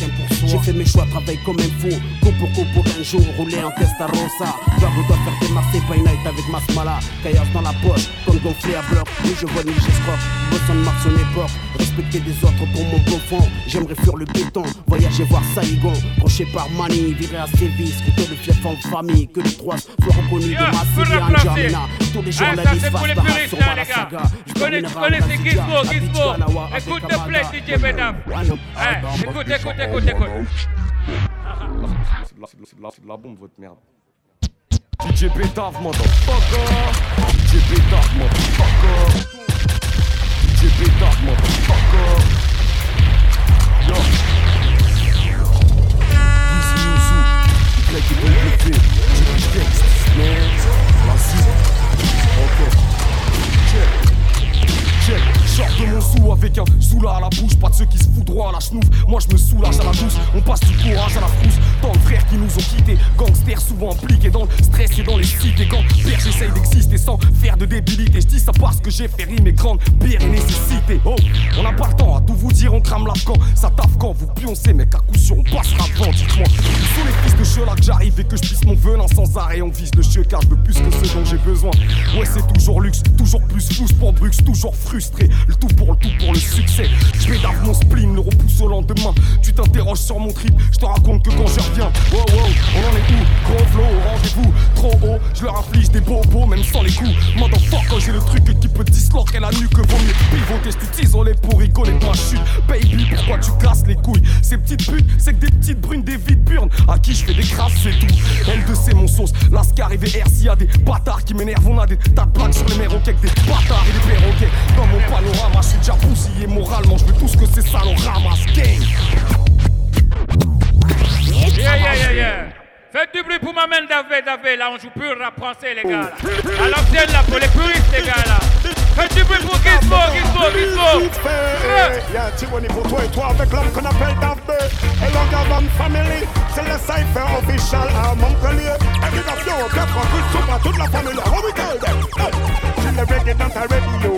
J'ai fait mes choix, travaille comme un fou. Coup pour coup pour un jour, rouler en Testarossa. Bug doit faire des Marseille by night avec Masmala. Caillasse dans la poche, comme gonflé à bloc. Oui, je vois ni j'escroque. Bosson marque son époque. Respecter des autres pour mon bon fond. J'aimerais fuir le béton, voyager voir Saigon. Croché par Mani, virer à Sévis. Scruter le fief en famille. Que les trois soient reconnus Yeah, de ma série remplacer. Anjamina. Tous les jours, Ah, la liste puristes, sur la saga. Tu connais, connais, c'est Gizmo, Gizmo. Écoute le play, DJ Bedam. Écoute, écoute, écoute, écoute. C'est de la bombe, votre merde. DJ Pétave, motherfucker. DJ Pétave, motherfucker. DJ Pétave, motherfucker. Yo. Easy Yuzu. Il claque et bon bouffé. Du texte, man. La suite. Ok. Check. Check. De mon sou avec un soula à la bouche. Pas de ceux qui se foutent droit à la chenouf. Moi, je me soulage à la tous. On passe du courage à la frousse. Tant de frères qui nous ont quittés, gangsters souvent impliqués dans le stress et dans les cités. Quand père, j'essaye d'exister sans faire de débilité. Je dis ça parce que j'ai fait rimer grande bière et nécessité. Oh, on n'a pas le temps à tout vous dire, on crame l'afghan. Ça taffe quand vous pioncez, mais qu'à coup sûr on passera devant. Dites-moi, où sont les fils de cheveux là que j'arrive et que je puisse mon venin sans arrêt. On vise le cheveu car je veux plus que ce dont j'ai besoin. Ouais, c'est toujours luxe, toujours plus flouche pour Brux, toujours Le tout pour le tout pour le succès. Je m'édave mon spleen, le repousse au lendemain. Tu t'interroges sur mon trip, je te raconte que quand je reviens. Wow, wow, on en est où? Gros flow, rendez-vous trop haut. Je leur inflige des bobos, même sans les coups. Motherfucker, quand j'ai le truc qui peut disloquer la nuque. Vaut mieux pivoter, je t'isoler pour rigoler de ma chute. Baby, pourquoi tu casses les couilles? Ces petites putes, c'est que des petites brunes, des vides burnes. À qui je fais des crasses, c'est tout. L2, c'est mon sauce. Lascar et VR, s'il des bâtards qui m'énervent, on a des tas de blagues sur les méroquets, avec des bâtards et des perroquets. Dans mon panorama, je suis déjà bousillé moralement. Je veux tout ce que c'est ça, on ramasse gang. Yeah, yeah, yeah, yeah. Faites du bruit pour ma main Davé, Davé. Là, on joue plus rap français, les gars. Là. À l'ancienne, là, pour les puristes, les gars, là. Faites du bruit pour Gizmo, Gizmo, Gizmo. Y'a Timoni pour toi et toi avec l'homme qu'on appelle Davé. Et l'Angabam Family, c'est le cypher official à Montpellier. Au 4 en plus, sur toute la famille. Oh, we tell them. Le reggae dans ta radio,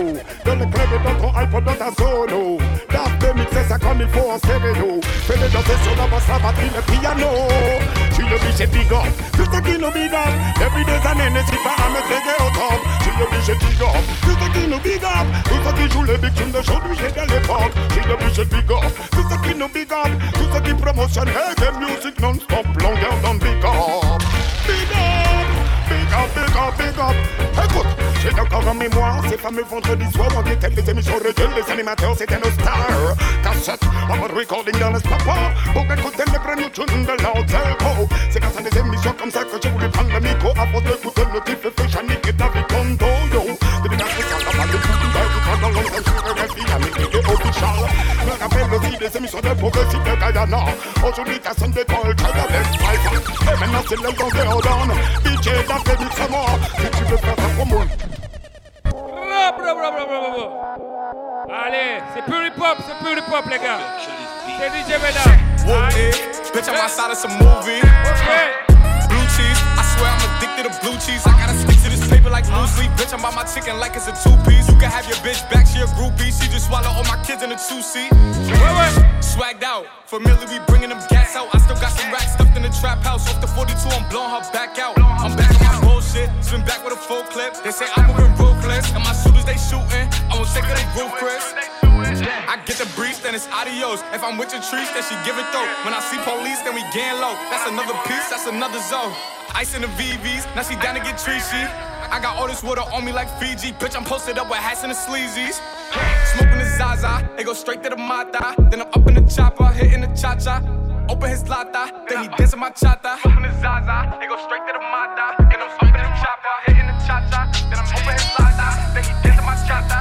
le club et dans ton iPod dans ta solo. Davé mixer ça comme il stéréo. Fais-le danser sur la basse, la batterie, le piano. Tu le obligé big up, tout ce qui nous big up. Depuis des années, n'hésite pas à me traiter top. Tu le obligé big up, tout ce qui nous big up. Tout ce qui joue les big tunes d'aujourd'hui et de l'époque. Tu le obligé big up, tout ce qui nous big up. Tout ce qui promotionne reggae music non-stop, longueur dans big up. Big up, up, big up, big up. Écoute, j'ai encore en mémoire ces fameux vendredis soirs où on était les émissions reggae, les animateurs c'était nos stars. Cassette, en mode recording dans le pour écouter les premiers tunes de l'Antelco. C'est grâce à des émissions comme ça que j'ai voulu prendre le micro force d'écouter le type fait Yannick et David Kondo, yo. Depuis c'est ça, pas de tout, tout dans l'ombre sur le récit, Yannick et official. Me rappelle aussi des émissions de progressif de Guyana. Aujourd'hui, ta sonne d'école, t'as la belle five. Et maintenant, c'est le temps de Odon. DJ David, c'est moi. Si tu veux faire ta promo. Allez, c'est plus hip hop, c'est plus hip hop, les gars. C'est DJ Veda. Whoopie, bitch, I'm outside of some movie. Blue cheese, I swear I'm addicted to blue cheese. I gotta this like blue sleep. Bitch, I'm by my chicken like it's a two piece. You can have your bitch back, she a groupie. She just swallow all my kids in a two seat. Swagged out, familiar, we bringing them gas out. I still got some racks stuffed in the trap house. Off the 42, I'm blowing her back out. I'm back on my bullshit, spin back with a full clip. They say I'm moving ruthless, and my shooters they shooting. I won't take of they roof, Chris. I get the breeze, then it's adios. If I'm with your trees, then she give it though. When I see police, then we gang low. That's another piece, that's another zone. Ice in the VVs, now she down to get treachy. I got all this water on me like Fiji. Bitch, I'm posted up with hats and the sleazies. Smoking the Zaza, they go straight to the Mata. Then I'm up in the chopper, hitting the cha cha. Open his lata, then he dancing my chata. Smoking the Zaza, they go straight to the Mata. Then I'm up in the chopper, hitting the cha cha. Then I'm open his lata, then he dancing my chata.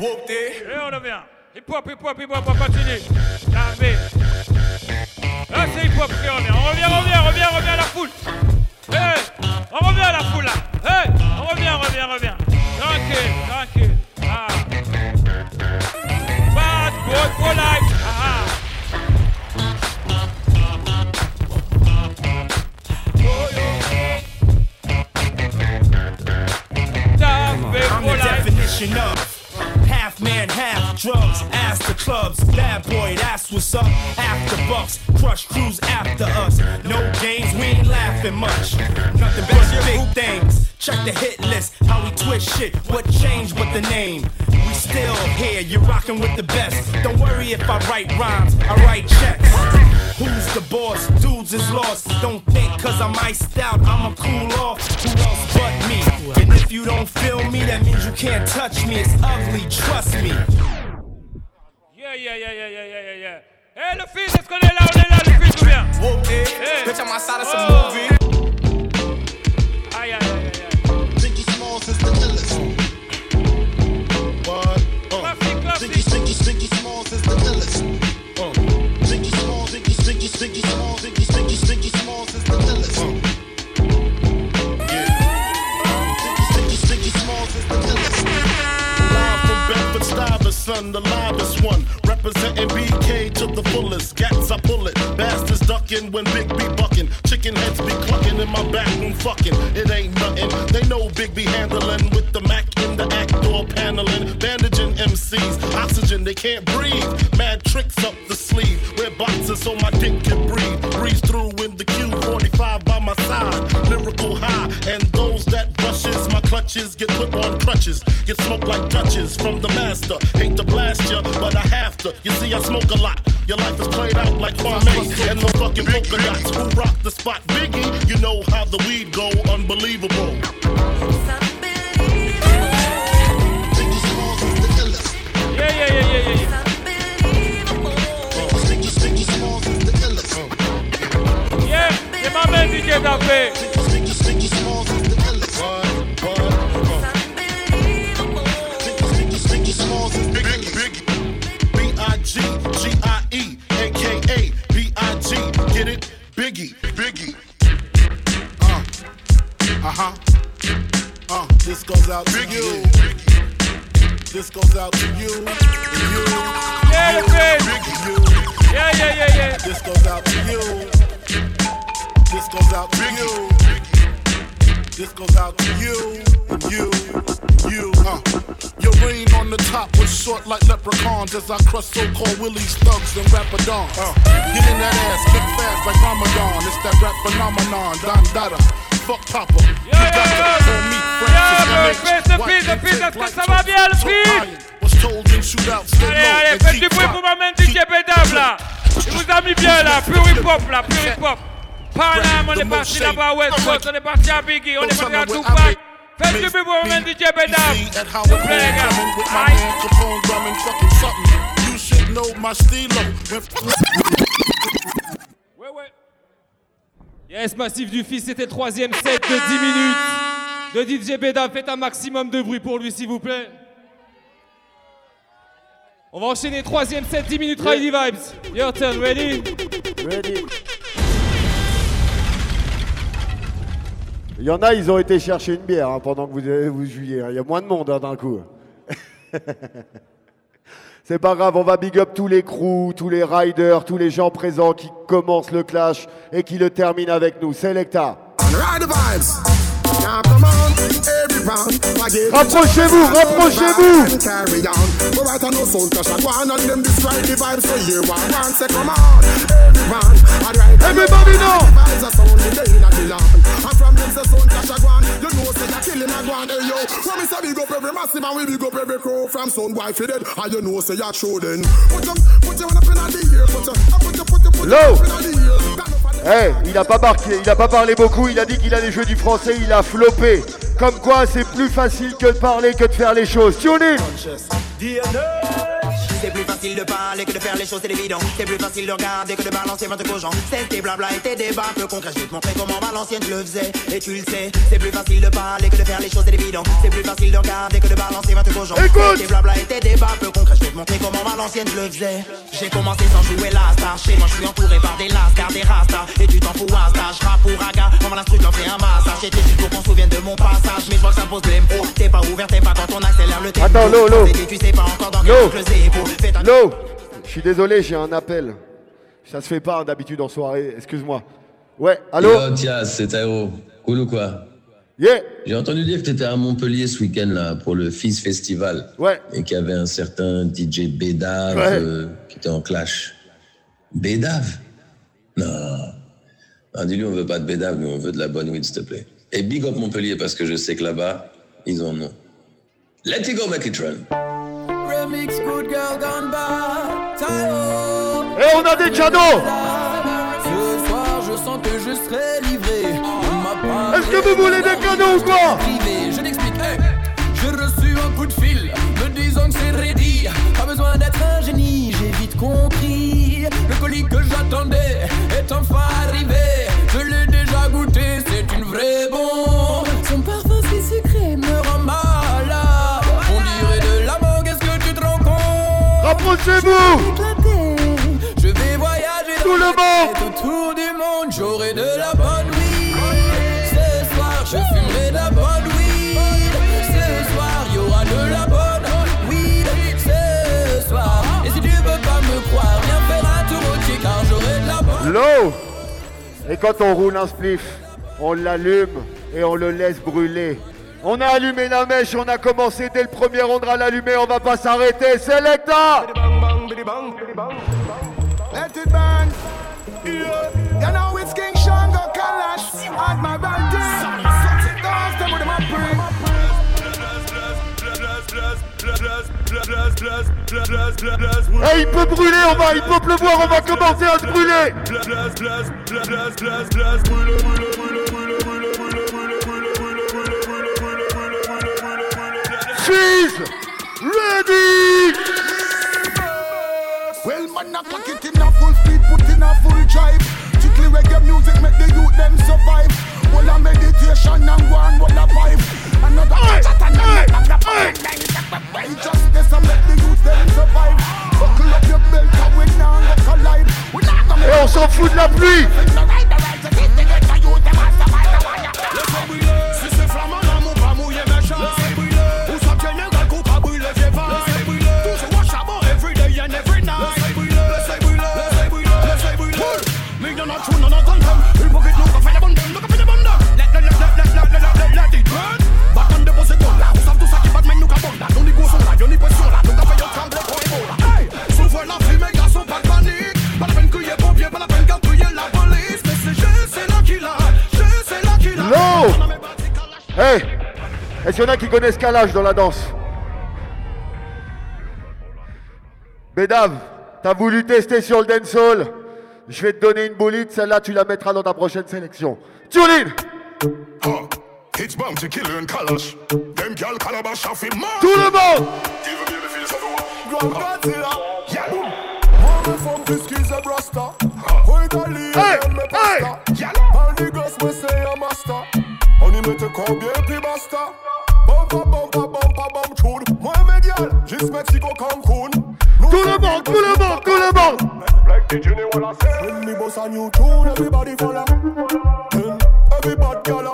Whooped it. Et on revient. Hip hop, hip hop, hip hop, on continue. Davé. Là, ah, c'est hip hop qui revient. On revient, on revient, on revient, on revient à la foule. Hey, on revient à la foule là. Hey, on revient, on revient, on revient. Tranquille, tranquille. Ah. Bad boy for life. Ah. I'm the definition of half man, half drugs. Ask the clubs, bad boy, that's what's up. After bucks, crush crews after us. No games, we ain't laughing much. Nothing but things. Check the hit list, how we twist shit. What changed but the name? We still here, you're rocking with the best. Don't worry if I write rhymes, I write checks. Who's the boss? Dudes is lost. Don't think cause I'm iced out, I'ma cool off. Who else but me? And if you don't feel me, that means you can't touch me. It's ugly, trust me. Yeah, yeah, yeah, yeah, yeah, yeah, yeah, yeah. Hey, le fils, est-ce qu'on est là? On est là, le fils, ou bien? Whoop it. Eh. Eh. Bitch, I'm outside of some oh. movie. Biggie, Smalls, Biggie, Biggie, Biggie Smalls is the illest. Yeah. Biggie, Biggie, Biggie Smalls is the illest. Live from Bedford Stuyvesant, the livest one. Representing BK to the fullest. Gats, I pull it. Bastards ducking when Big B bucking. Chicken heads be clucking in my back room fucking. It ain't nothing. They know Big B handling with the Mac in the act door paneling. Bandaging MCs. Oxygen, they can't breathe. Mad tricks up the sleeve. Wear so my dick can breathe. Breeze through in the Q45 by my side. Lyrical high. And those that brushes my clutches get put on crutches. Get smoked like Dutches from the master. Hate to blast ya, but I have to. You see, I smoke a lot. Your life is played out like Kwame and the fucking polka dots. Who rock the spot? Biggie, you know how the weed go. Unbelievable. Yeah, yeah, yeah, yeah, yeah. Yeah, c'est ma main DJ aka Get it? Biggie, Biggie. Uh, uh-huh. Uh, this goes out to you. This goes out to you. You. Yeah, you. Biggie. Yeah, yeah, yeah, yeah. This goes out to you. This goes out to you. This goes out to you, and you, and you. Uh. Your reign on the top was short like leprechauns as I crush so-called willies, thugs, and rapadons. Uh. Get in that ass, kick fast like Ramadan. It's that rap phenomenon, Don Dada. Fuck Papa. You got the call me Francis Fais ce beat, ce beat, est-ce que ça va bien le beat Was told in shootouts, stay Allez, allez, faites du bruit pour ma main DJ Bedab là. Il vous a mis bien là, pure hip hop là, pure hip hop. Panam, on est parti là-bas à West Coast, on est parti à Biggie, on est parti à Tupac. Faites du bruit pour main DJ Bedab. S'il vous plaît les gars. You should know my stilo. Yes, Massif du Fils, c'était le troisième set de 10 minutes de DJ Beda. Faites un maximum de bruit pour lui, s'il vous plaît. On va enchaîner troisième set, 10 minutes Riley Vibes. Your turn, ready? Ready. Il y en a, ils ont été chercher une bière hein, pendant que vous, vous hein. Il y a moins de monde hein, d'un coup. C'est pas grave, on va big up tous les crews, tous les riders, tous les gens présents qui commencent le clash et qui le terminent avec nous. Selecta. Ride. Now come on, every round. Rapprochez-vous, rapprochez-vous. Carry on. But right on no sound clash. I go on and them the you want one say come on, every round. Alright. Everybody know. Vibes are sound the day in the land. And from them say sound clash I go on. You know say killing a go on. Hey yo. From me say big up every massive and we every. From sound boy fi dead. And you know say you true then. Put your, put your one up in the ear. Put your, put your, put your, put your Low. up in the ear. Eh, il a pas marqué, il a pas parlé beaucoup, il a dit qu'il allait jouer du français, il a Comme quoi, c'est plus facile que de parler que de faire les choses. C'est plus facile de parler que de faire les choses, c'est évident. C'est plus facile de regarder que de balancer votre aux gens. C'était blabla et tes débats peu concrets. Je vais te montrer comment à l'ancienne je le faisais. Et tu le sais, c'est plus facile de parler que de faire les choses, c'est évident. C'est plus facile de regarder que de balancer votre aux gens. C'était blabla et tes débats peu concrets. Je vais te montrer comment à l'ancienne je le faisais. J'ai commencé sans jouer la star. Chez moi, je suis entouré par des lascars, des rastas. Et tu t'en fous, Asta. Je rappe pour Raga. Comment l'instru j'en fais un massage. J'étais juste pour qu'on se souvienne de mon passage. Mais je vois que ça pose de l'impro. T'es pas ouvert, t'es pas quand on accélère le tempo. Attends, l'eau, l'eau. Et tu sais pas encore dans quel oncle zépo. L'eau. Je suis désolé, j'ai un appel. Ça se fait pas hein, d'habitude en soirée, excuse-moi. Ouais, allô Yo, tiens, c'est Tairo. Cool ou quoi Yeah J'ai entendu dire que t'étais à Montpellier ce week-end là pour le Fizz Festival. Ouais. Et qu'il y avait un certain DJ Bédave Ouais. euh, qui était en clash. Bédave Non. Non, dis-lui, on veut pas de Bédave, mais on veut de la bonne weed, s'il te plaît. Et big up Montpellier parce que je sais que là-bas, ils en ont. Let it go, make it run. Et on a des cadeaux Ce soir, je sens que je serai livré. Est-ce que vous voulez des cadeaux ou quoi. Je t'explique. J'ai reçu un coup de fil me disant que c'est ready. Pas besoin d'être un génie, j'ai vite compris. Le colis que j'attendais compte Rapprochez-vous Je vais voyager Tout le monde autour du monde, j'aurai de la bonne weed. Ce soir, je fumerai de la bonne weed. Ce soir, il y aura de la bonne weed. Ce soir, et si tu veux pas me croire, viens faire un tour au car j'aurai de la bonne Low Yo Et quand on roule un spliff, on l'allume et on le laisse brûler. On a allumé la mèche, on a commencé dès le premier, on va l'allumer, on va pas s'arrêter. Let it burn. Yeah. You know it's King Shango Kalash. Admiral D. Dance them with my brain. Il peut brûler, on va, il peut pleuvoir, on va commencer à se brûler. She's ready. Man, I clock it in a full speed, put in a full drive. Reggae music make the youth them survive. Well, a meditation and a vibe. Another chat and another Why just this and make the youth them survive. Buckle up your belt and we now go collide. We not gonna Et on s'en fout de la pluie. Si c'est Hey Est-ce qu'il y en a qui connaissent Kalash dans la danse? Bédave, t'as voulu tester sur le dancehall? Je vais te donner une boulite, celle-là tu la mettras dans ta prochaine sélection. It's and. Them calabash off in man. Tout le monde Even me the feels of a Grand Godzilla. Yeah. Moi, me femme puisque c'est Brasta. Oui, Gali, elle me pasta. All the girls me say I'm master. On mette combien puis basta? Tune. Moi, juste Mexico, Cancun. Tout le monde, tout le monde, tout le monde Like. When me boss a new tune, everybody follow. Then everybody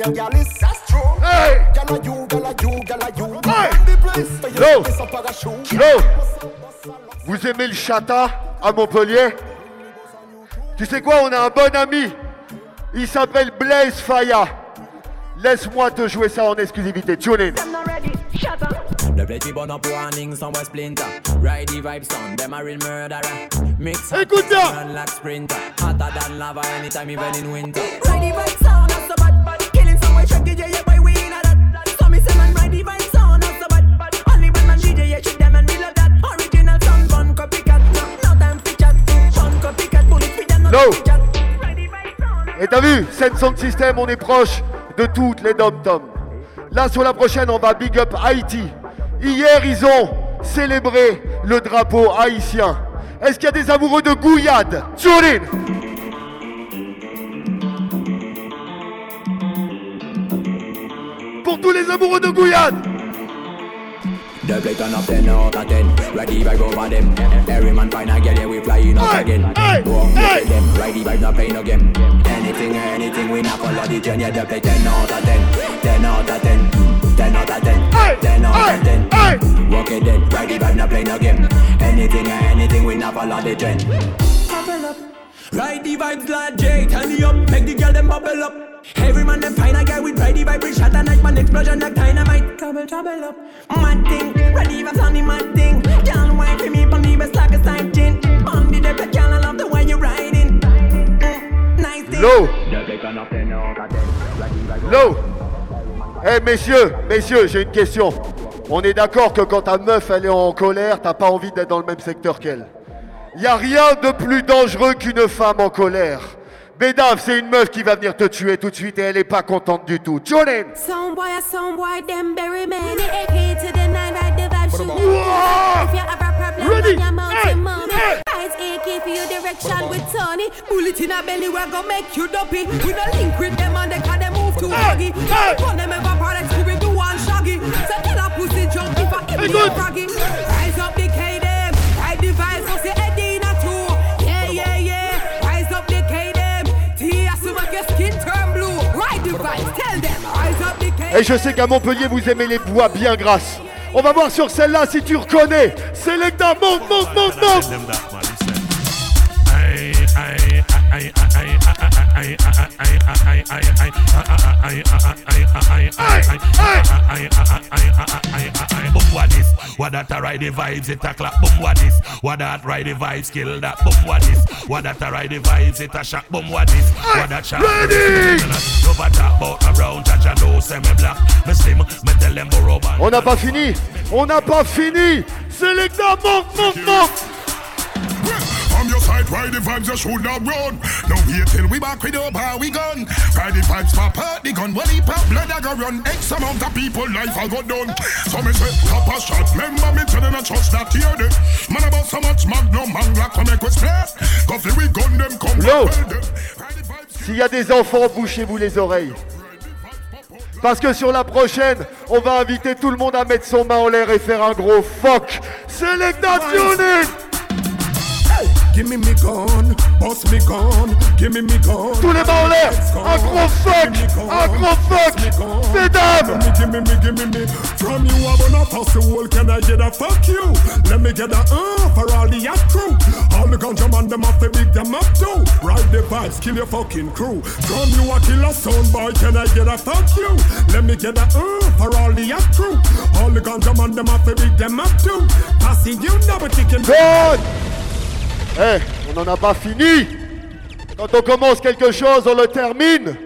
That's true. Hey. Gala you, gala you, gala you. Hey. Vous aimez le chata à Montpellier? Tu sais quoi, on a un bon ami. Il s'appelle Blaise Faya. Laisse-moi te jouer ça en exclusivité. Tune in. The plenty up warning, some was splinter. Ride the vibes on, them a real murderer. Mix up, Écoute ça. run like sprinter. Hotter than lava anytime, even in winter. Ride the vibe Et t'as vu, Scène Sound System, on est proche de toutes les dom-toms. Là, sur la prochaine, on va big up Haïti. Hier, ils ont célébré le drapeau haïtien. Est-ce qu'il y a des amoureux de Gouillade? Tune. Pour tous les amoureux de Gouillade The play turn up 10 out of 10. Ride the vibe over them. Every man find a girl, yeah, we flying out again. Go on, look them. Ride the vibe, not playing no game. Anything, anything, we not follow the trend. Yeah, the play 10 out of 10. 10 out of 10. 10 out of 10. 10 out of 10. Walk it dead. Ride the vibe, not playing no game. Anything, anything, we not follow the trend. Ride the vibes like Jay, me up, make the girl them bubble up. Every man them find a guy with ride the vibe, shot a night, man explosion like dynamite. Trouble, trouble up. Mad thing, ready vibes on the mad thing. Can't wait for me, on the like a side chin. On the depth, girl, I love the way you riding. Mm, nice thing. Low. The play turn up 10 out of 10. Ride the vibe Low Eh messieurs, messieurs, j'ai une question. On est d'accord que quand ta meuf elle est en colère, t'as pas envie d'être dans le même secteur qu'elle? Y a rien de plus dangereux qu'une femme en colère. Bédave, c'est une meuf qui va venir te tuer tout de suite et elle est pas contente du tout. Ready? Hey. Hey. Eyes AK for your direction with Tony. Bullet in a belly, we're gonna make you dopey. We don't link with them and they can they move too Hey. buggy. Hey. Upon them ever product, we do one shaggy. So a pussy. Et je sais qu'à Montpellier, vous aimez les voix bien grasses. On va voir sur celle-là si tu reconnais. Selecta, monte, monte, monte, monte. What that ride the vibes? It a clap. Boom what this? What that ride the vibes? Kill that. Boom what this? What that ride the vibes? It a shock. Boom what this? What that shot? Ready? Talk a no say me black. Me slim. Me tell them borrow. On n'a pas fini. On n'a pas fini. Selecta, monte, monte. From your side, ride the vibes, you should not run. No wait till we back with your power, we gun. Ride the vibes, pop out the gun? When he pop blood, I go run. X amount of people, life I go done. So me say, top a shot. Remember me telling a trust that here day. Man about so much magnum, man, black, come make us play. Coffee, we gun them, come Yo. well them. S'il y a des enfants, bouchez-vous les oreilles. Parce que sur la prochaine, on va inviter tout le monde à mettre son main en l'air et faire un gros fuck. Selecta tuning Give me me gun, bust me gun, give me me gun. Tous les mains en l'air, un gros fuck, un gros fuck, mesdames. Give me, give me, give me, me. From you, I'm gonna toss the whole. Can I get a fuck you? Let me get a uh for all the yacht crew. All the ganja man, them have to big them up too. Ride the vibes, kill your fucking crew. From you, I kill a son boy. Can I get a fuck you? Let me get a uh for all the yacht crew. All the ganja man, them have to big them up too. Passing you never chicken. Good. Eh, on n'en a pas fini. Quand on commence quelque chose, on le termine.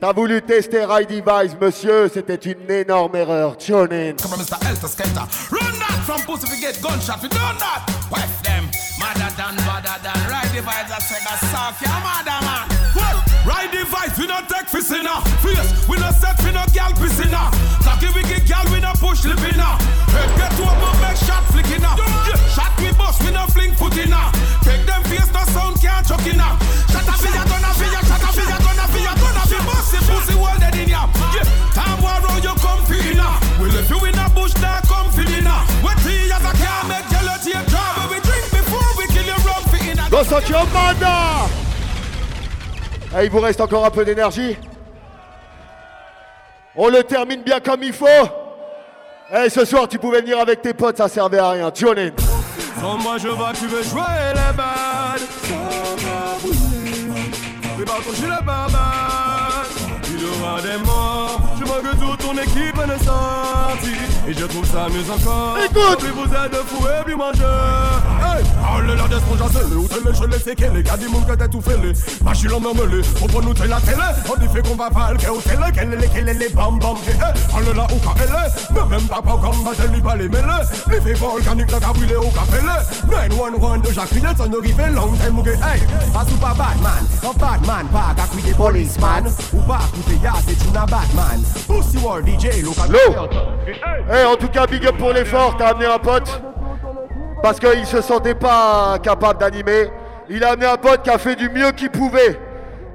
T'as voulu tester Ride Device, monsieur, c'était une énorme erreur. Tune in. Mr. Elter Skelter. Run that from pussy we get gunshot. We done that. Wife them. Mother than better than. Ride the vibes I said that soft. Yeah, mother man. Well, ride the vibes, we not take for sinner. Face, we not set for no gal pissinner. Cocky wicked gal, we not push lip inna. Head get to a make shot flick inna. Eh, il vous reste encore un peu d'énergie On le termine bien comme il faut Eh, ce soir, tu pouvais venir avec tes potes, ça servait à rien. Sans moi je vois que tu veux jouer les bad Oui bah quand je les barbades Il y aura des morts Vois que toute ton équipe sortie Et je trouve ça mieux encore. Écoute. Plus vous êtes fous et plus mangeurs Hey. Oh le t'es le je les sais qu'elle est mon que t'es tout fêlé Bah j'suis l'emmerdé Faut pas nous la télé. On dit fait qu'on va falquer au télé Qu'elle est qu'elle est les bam bam hey. Oh le là où qu'a elle est même pas pas comme bah lui pas les mêlés Les faits volcaniques là qu'a brûlé au café 911 de Jacques Pinet Ça rive long time ou Hey. Pas ou pas Batman Un Batman pas qu'à crier policeman. Ou pas écouter ya c'est une Batman L'eau en tout cas, big up pour l'effort, t'as amené un pote. Parce qu'il se sentait pas capable d'animer. Il a amené un pote qui a fait du mieux qu'il pouvait.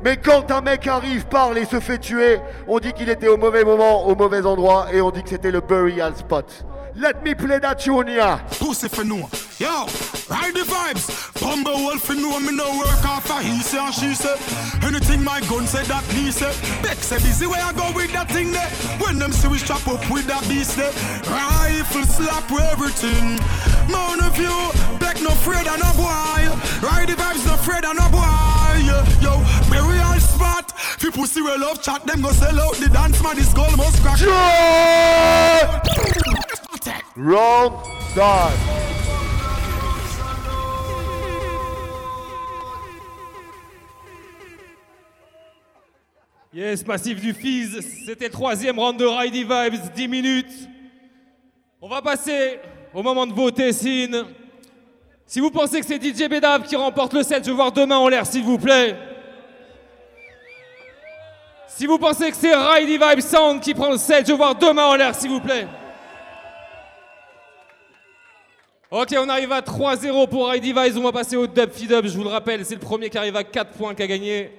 Mais quand un mec arrive, parle et se fait tuer, on dit qu'il était au mauvais moment, au mauvais endroit, et on dit que c'était le burial spot. Let me play that tune, yeah. Pussy for no. Yo, ride the vibes. Bumble wolf for no, me no work off a he say and she say. Anything my gun say that he say. Beck say busy where I go with that thing there. When them see we strap up with that beast there. Rifle slap with everything. Man of you, Beck no afraid of no boy. Ride the vibes no afraid of no boy. Yo, burial spot. Fi pussy we love chat, them go sell out the dance man. This goal must crack. Yes, Massif du Fizz, c'était le troisième round de Ridey Vibes, 10 minutes. On va passer au moment de voter, Sin. Si vous pensez que c'est DJ Bedab qui remporte le set, je veux voir deux en l'air, s'il vous plaît. Si vous pensez que c'est Ridey Vibes Sound qui prend le set, je veux voir deux en l'air, s'il vous plaît. Ok, on arrive à 3-0 pour Ridey Vibes. On va passer au Dub Feed Up. Je vous le rappelle, c'est le premier qui arrive à 4 points qui a gagné.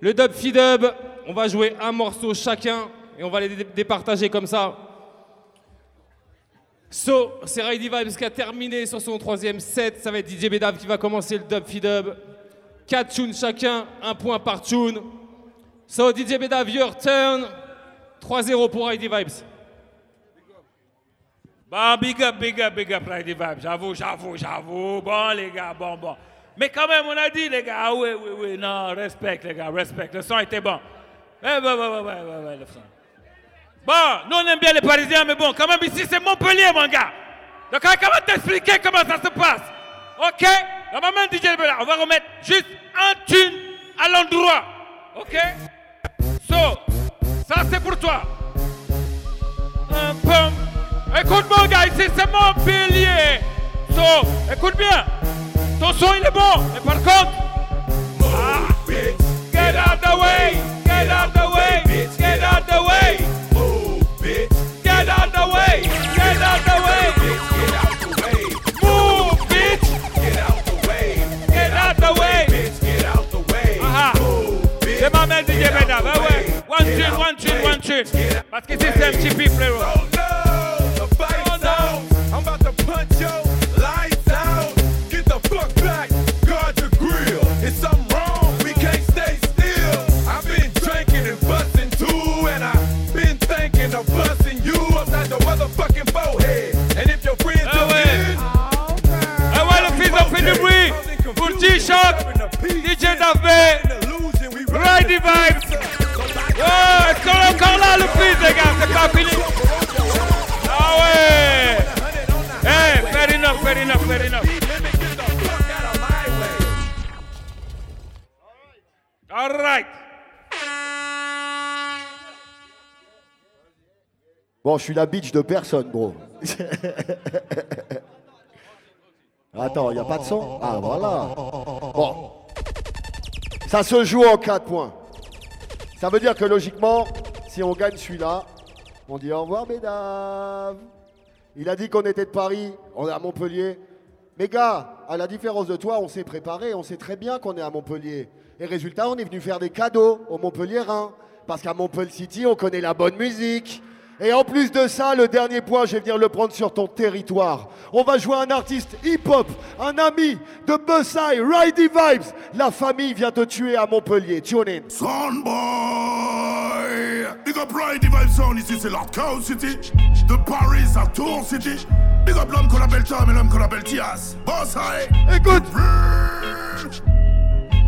Le Dub Feed Up, on va jouer un morceau chacun et on va les dé- départager comme ça. So, c'est Righty Vibes qui a terminé sur son troisième set. Ça va être DJ Bedav qui va commencer le dub fidub. 4 tunes chacun, un point par tune. So, DJ Bedav, your turn. 3-0 pour Righty Vibes. Bah, big up, big up, big up, Righty Vibe. J'avoue, j'avoue, j'avoue. Bon, les gars, bon, bon. Mais quand même, on a dit, les gars, ah oui, oui, oui, non, respect, les gars, respect. Le son était bon. Ouais, ouais, ouais, ouais, ouais, ouais, le son. Bon, nous, on aime bien les Parisiens, mais bon, quand même, ici, c'est Montpellier, mon gars. Donc, quand même t'expliquer comment ça se passe? OK? Va mettre DJ. On va remettre juste un tune à l'endroit. OK? So, ça, c'est pour toi. Un pom. Écoute mon gars, ici c'est Montpellier. So, écoute bien. Ton son il est bon, mais par contre. Ah, get out the way, get out the way, get out the way. Get out the way, get out the way. Get out the way. One tune, one tune, one tune. Parce que c'est un petit peu, frérot. DJ Davé, Righty Vibes. Ouais, est-ce qu'on est encore là, le les gars? C'est pas fini. Ah. Hey, fair enough, fair. All right. Bon, je suis la bitch de personne, gros. Attends, il n'y a pas de son? Ah, voilà. Bon. Ça se joue en 4 points. Ça veut dire que logiquement, si on gagne celui-là, on dit au revoir, mesdames. Il a dit qu'on était de Paris, on est à Montpellier. Mais gars, à la différence de toi, on s'est préparé, on sait très bien qu'on est à Montpellier. Et résultat, on est venu faire des cadeaux aux Montpelliérains. Parce qu'à Montpellier City, on connaît la bonne musique. Et en plus de ça, le dernier point, je vais venir le prendre sur ton territoire. On va jouer un artiste hip-hop, un ami de Bussai, Ridey Vibes. La famille vient te tuer à Montpellier. Tune in. Soundboy Big up Ride Vibe Sound, ici c'est l'Art Cow City De Paris à Tour City Big up l'homme qu'on appelle Tom et l'homme qu'on appelle Tias Boss high Écoute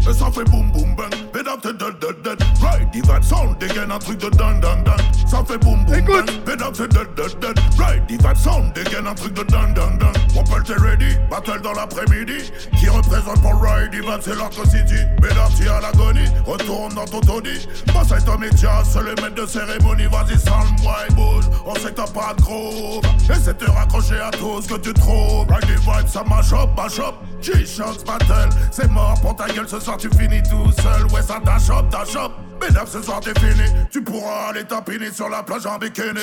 Et ça fait boum boum bang Dead dead Ride Vibe Sound dégaine un truc de dan dan dan Ça fait boum boum Bed up the dead dead dead Ride Vibe Sound dégaine un truc de dan dan dan pelle t'es ready Battle dans l'après-midi. Qui représente pour Ride Vibe c'est l'Arc City. Up t'y à l'agonie Retourne dans ton Boss avec Tom et Tias C'est le maître de cérémonie. Vas-y sound boy bouge On sait que t'as pas de gros Essaie de te raccrocher à tout ce que tu trouves. Ride Vibe ça mash up mash up G-Shots battle C'est mort pour ta gueule ce soir tu finis tout seul. Ouais ça t'achoppe t'achoppe Mesdames ce soir t'es fini. Tu pourras aller tapiner sur la plage en bikini.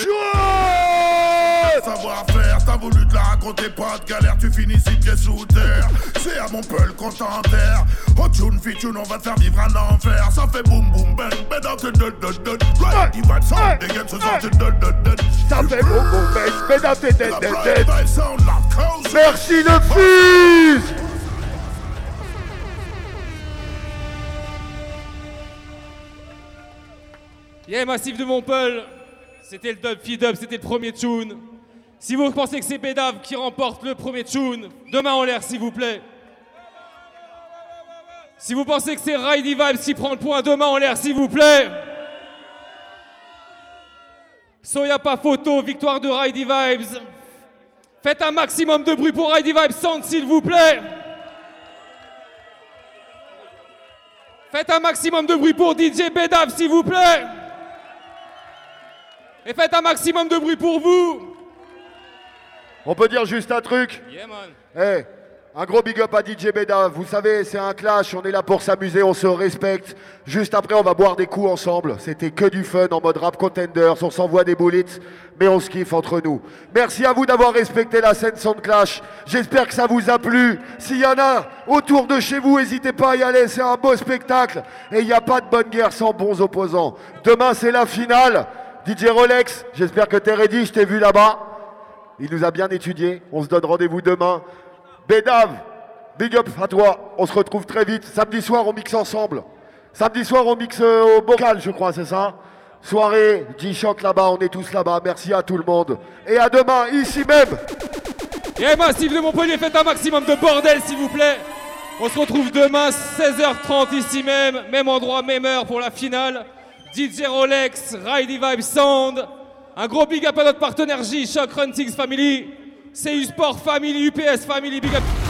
Savoir-faire, t'as voulu te la raconter pas de galère Tu finis six pieds sous terre. C'est à mon peul qu'on t'enterre. Oh tune fit tune on va te faire vivre un enfer. Ça fait boum boum bang Mesdames c'est dud dud dud Right il va te sound dégaine ce soir c'est dud dud dud Ça fait boum boum bang dead dead Vibe sound la cause. Merci le fils Yeah, Massif de Montpellier. C'était le dub feed c'était le premier tune. Si vous pensez que c'est Bédave qui remporte le premier tune, deux mains en l'air, s'il vous plaît. Si vous pensez que c'est Ridey Vibes qui prend le point, deux mains en l'air, s'il vous plaît. So, y a pas photo, victoire de Ridey Vibes. Faites un maximum de bruit pour Ridey Vibes Sound, s'il vous plaît. Faites un maximum de bruit pour DJ Bédave, s'il vous plaît. Et faites un maximum de bruit pour vous. On peut dire juste un truc Yeah, man. Eh, un gros big up à DJ Beda. Vous savez, c'est un clash, on est là pour s'amuser, on se respecte. Juste après, on va boire des coups ensemble. C'était que du fun en mode rap contenders, on s'envoie des bullets, mais on se kiffe entre nous. Merci à vous d'avoir respecté la scène Sound Clash. J'espère que ça vous a plu. S'il y en a autour de chez vous, n'hésitez pas à y aller, c'est un beau spectacle. Et il n'y a pas de bonne guerre sans bons opposants. Demain, c'est la finale. DJ Rolex, j'espère que t'es ready, je t'ai vu là-bas. Il nous a bien étudié. On se donne rendez-vous demain. Bédave, big up à toi. On se retrouve très vite. Samedi soir, on mixe ensemble. Samedi soir, on mixe euh, au bocal, je crois, c'est ça Soirée, G-Shock là-bas, on est tous là-bas. Merci à tout le monde. Et à demain, ici même. Et Massif de Montpellier, faites un maximum de bordel s'il vous plaît. On se retrouve demain 16h30 ici même, même endroit, même heure pour la finale. DJ Rolex, Ridey Vibe Sound. Un gros big up à notre partenaire J, Shock Run Family. CU Sport Family, UPS Family, big up.